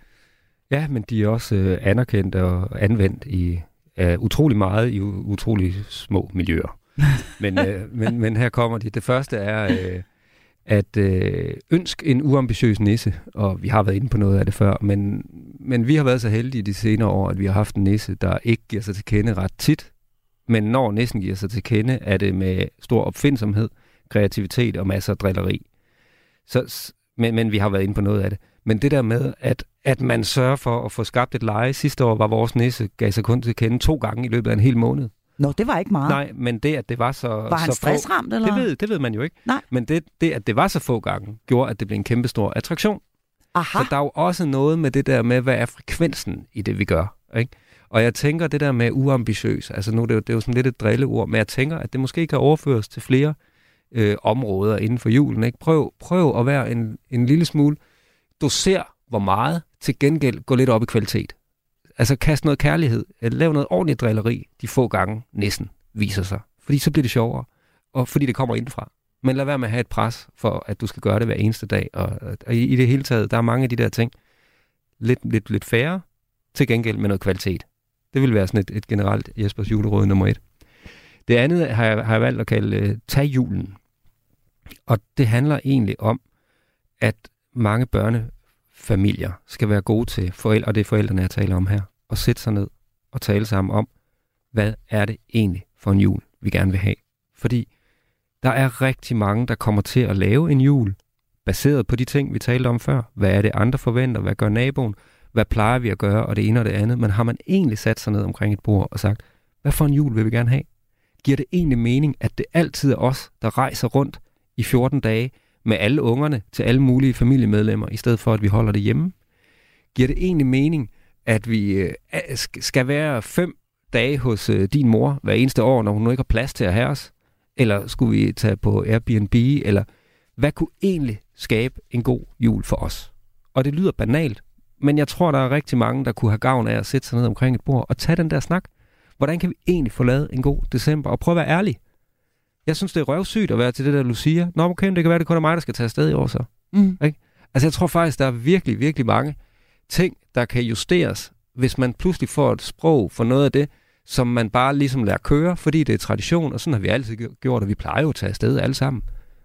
Ja, men de er også øh, anerkendt og anvendt i uh, utrolig meget i utrolig små miljøer. men, øh, men, men her kommer de. Det første er øh, at øh, ønsk en uambitiøs nisse, og vi har været inde på noget af det før, men, men vi har været så heldige de senere år, at vi har haft en nisse, der ikke giver sig til kende ret tit, men når nissen giver sig til kende, er det med stor opfindsomhed, kreativitet og masser af drilleri. Så, men, men vi har været inde på noget af det. Men det der med, at, at man sørger for at få skabt et leje. Sidste år var vores nisse, gav sig kun til kende to gange i løbet af en hel måned. Nå, det var ikke meget. Nej, men det, at det var så Var han så stressramt, få, eller? Det ved, det ved man jo ikke. Nej. Men det, det, at det var så få gange, gjorde, at det blev en kæmpe stor attraktion. Aha. Så der er jo også noget med det der med, hvad er frekvensen i det, vi gør. Ikke? Og jeg tænker, det der med uambitiøs, altså nu det er det, det er jo sådan lidt et drilleord, men jeg tænker, at det måske kan overføres til flere øh, områder inden for julen. Ikke? Prøv, prøv at være en, en lille smule, doser hvor meget, til gengæld gå lidt op i kvalitet. Altså kast noget kærlighed, lav noget ordentligt drilleri, de få gange næsten viser sig. Fordi så bliver det sjovere, og fordi det kommer indenfra. Men lad være med at have et pres for, at du skal gøre det hver eneste dag. Og, og i, i det hele taget, der er mange af de der ting, lidt, lidt, lidt færre, til gengæld med noget kvalitet. Det vil være sådan et, et generelt Jespers juleråd nummer et. Det andet har jeg, har jeg valgt at kalde øh, uh, tag julen. Og det handler egentlig om, at mange familier skal være gode til forældre, og det er forældrene, jeg taler om her, og sætte sig ned og tale sammen om, hvad er det egentlig for en jul, vi gerne vil have. Fordi der er rigtig mange, der kommer til at lave en jul, baseret på de ting, vi talte om før. Hvad er det, andre forventer? Hvad gør naboen? Hvad plejer vi at gøre? Og det ene og det andet. Men har man egentlig sat sig ned omkring et bord og sagt, hvad for en jul vil vi gerne have? Giver det egentlig mening, at det altid er os, der rejser rundt i 14 dage med alle ungerne til alle mulige familiemedlemmer, i stedet for at vi holder det hjemme? Giver det egentlig mening, at vi øh, skal være fem dage hos øh, din mor hver eneste år, når hun nu ikke har plads til at have os? Eller skulle vi tage på Airbnb? Eller hvad kunne egentlig skabe en god jul for os? Og det lyder banalt, men jeg tror, der er rigtig mange, der kunne have gavn af at sætte sig ned omkring et bord og tage den der snak. Hvordan kan vi egentlig få lavet en god december? Og prøve at være ærlig. Jeg synes, det er røvsygt at være til det der, siger. Nå, okay, det kan være, det kun er mig, der skal tage afsted i år så. Mm. Ikke? Altså, jeg tror faktisk, der er virkelig, virkelig mange ting, der kan justeres, hvis man pludselig får et sprog for noget af det, som man bare ligesom lærer køre, fordi det er tradition, og sådan har vi altid gjort, og vi plejer jo at tage afsted alle sammen.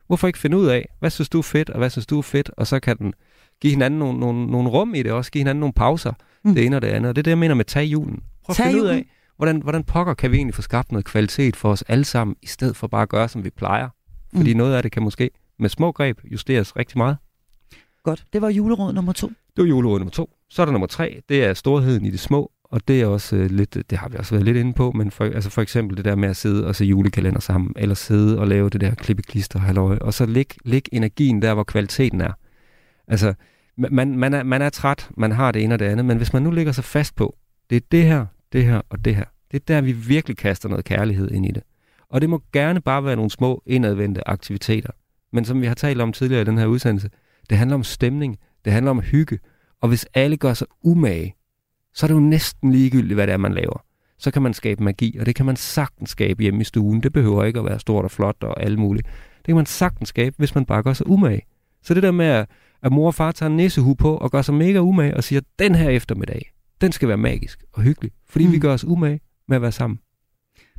Hvorfor ikke finde ud af, hvad synes du er fedt, og hvad synes du er fedt, og så kan den give hinanden nogle, nogle, nogle rum i det også, give hinanden nogle pauser, mm. det ene og det andet. Og det er det, jeg mener med tag julen. Prøv at Tag finde ud julen. af, hvordan, hvordan pokker kan vi egentlig få skabt noget kvalitet for os alle sammen, i stedet for bare at gøre, som vi plejer. Fordi Mm. noget af det kan måske med små greb justeres rigtig meget. Godt. Det var juleråd nummer to. Det var juleråd nummer to. Så er der nummer tre, det er storheden i det små, og det er også øh, lidt, det har vi også været lidt inde på, men for, altså for eksempel det der med at sidde og se julekalender sammen, eller sidde og lave det der klippeklister halløj, og så læg, læg energien der, hvor kvaliteten er. Altså, man, man, er, man er træt, man har det ene og det andet, men hvis man nu lægger sig fast på, det er det her, det her og det her, det er der, vi virkelig kaster noget kærlighed ind i det. Og det må gerne bare være nogle små indadvendte aktiviteter. Men som vi har talt om tidligere i den her udsendelse, det handler om stemning, det handler om hygge, og hvis alle gør sig umage, så er det jo næsten ligegyldigt, hvad det er, man laver. Så kan man skabe magi, og det kan man sagtens skabe hjemme i stuen. Det behøver ikke at være stort og flot og alt muligt. Det kan man sagtens skabe, hvis man bare gør sig umage. Så det der med, at, mor og far tager en nissehue på og gør sig mega umage og siger, den her eftermiddag, den skal være magisk og hyggelig, fordi mm. vi gør os umage med at være sammen.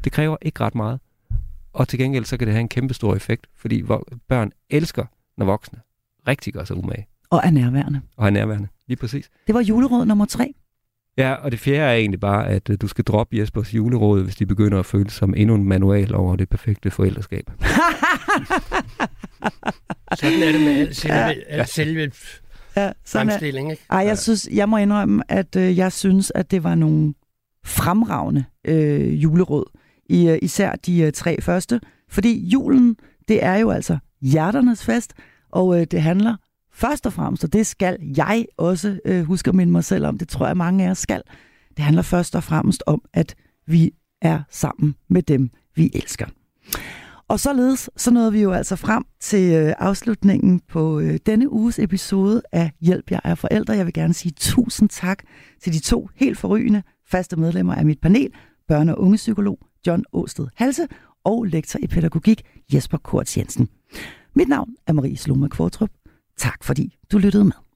Det kræver ikke ret meget. Og til gengæld så kan det have en kæmpe stor effekt, fordi børn elsker, når voksne rigtig gør sig umage Og er nærværende. og er nærværende. Lige præcis. Det var juleråd nummer tre. Ja, og det fjerde er egentlig bare, at øh, du skal droppe Jespers juleråd, hvis de begynder at føle som endnu en manual over det perfekte forældreskab. Sådan er det med al selve, Ja. al selve ja, sådan fremstilling, ikke? Ej, jeg, synes, jeg må indrømme, at øh, jeg synes, at det var nogle fremragende øh, juleråd. I, øh, især de øh, tre første. Fordi julen, det er jo altså hjerternes fest, og øh, det handler først og fremmest, og det skal jeg også øh, huske at minde mig selv om, det tror jeg mange af os skal, det handler først og fremmest om, at vi er sammen med dem, vi elsker. Og således så nåede vi jo altså frem til øh, afslutningen på øh, denne uges episode af Hjælp, jeg er forældre. Jeg vil gerne sige tusind tak til de to helt forrygende faste medlemmer af mit panel, børne- og ungepsykolog John Åsted Halse og lektor i pædagogik Jesper Kort Jensen. Mit navn er Marie Sloma Kvartrup. Tak fordi du lyttede med.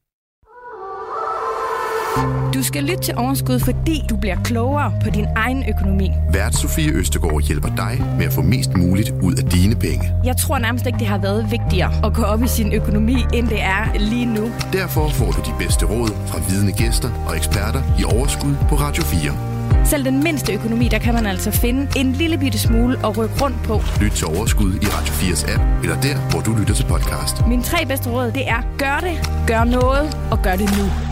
Du skal lytte til Overskud, fordi du bliver klogere på din egen økonomi. Vært Sofie Østegård hjælper dig med at få mest muligt ud af dine penge. Jeg tror nærmest ikke, det har været vigtigere at gå op i sin økonomi, end det er lige nu. Derfor får du de bedste råd fra vidne gæster og eksperter i Overskud på Radio 4. Selv den mindste økonomi, der kan man altså finde en lille bitte smule at rykke rundt på. Lyt til Overskud i Radio 4's app, eller der, hvor du lytter til podcast. Mine tre bedste råd, det er gør det, gør noget og gør det nu.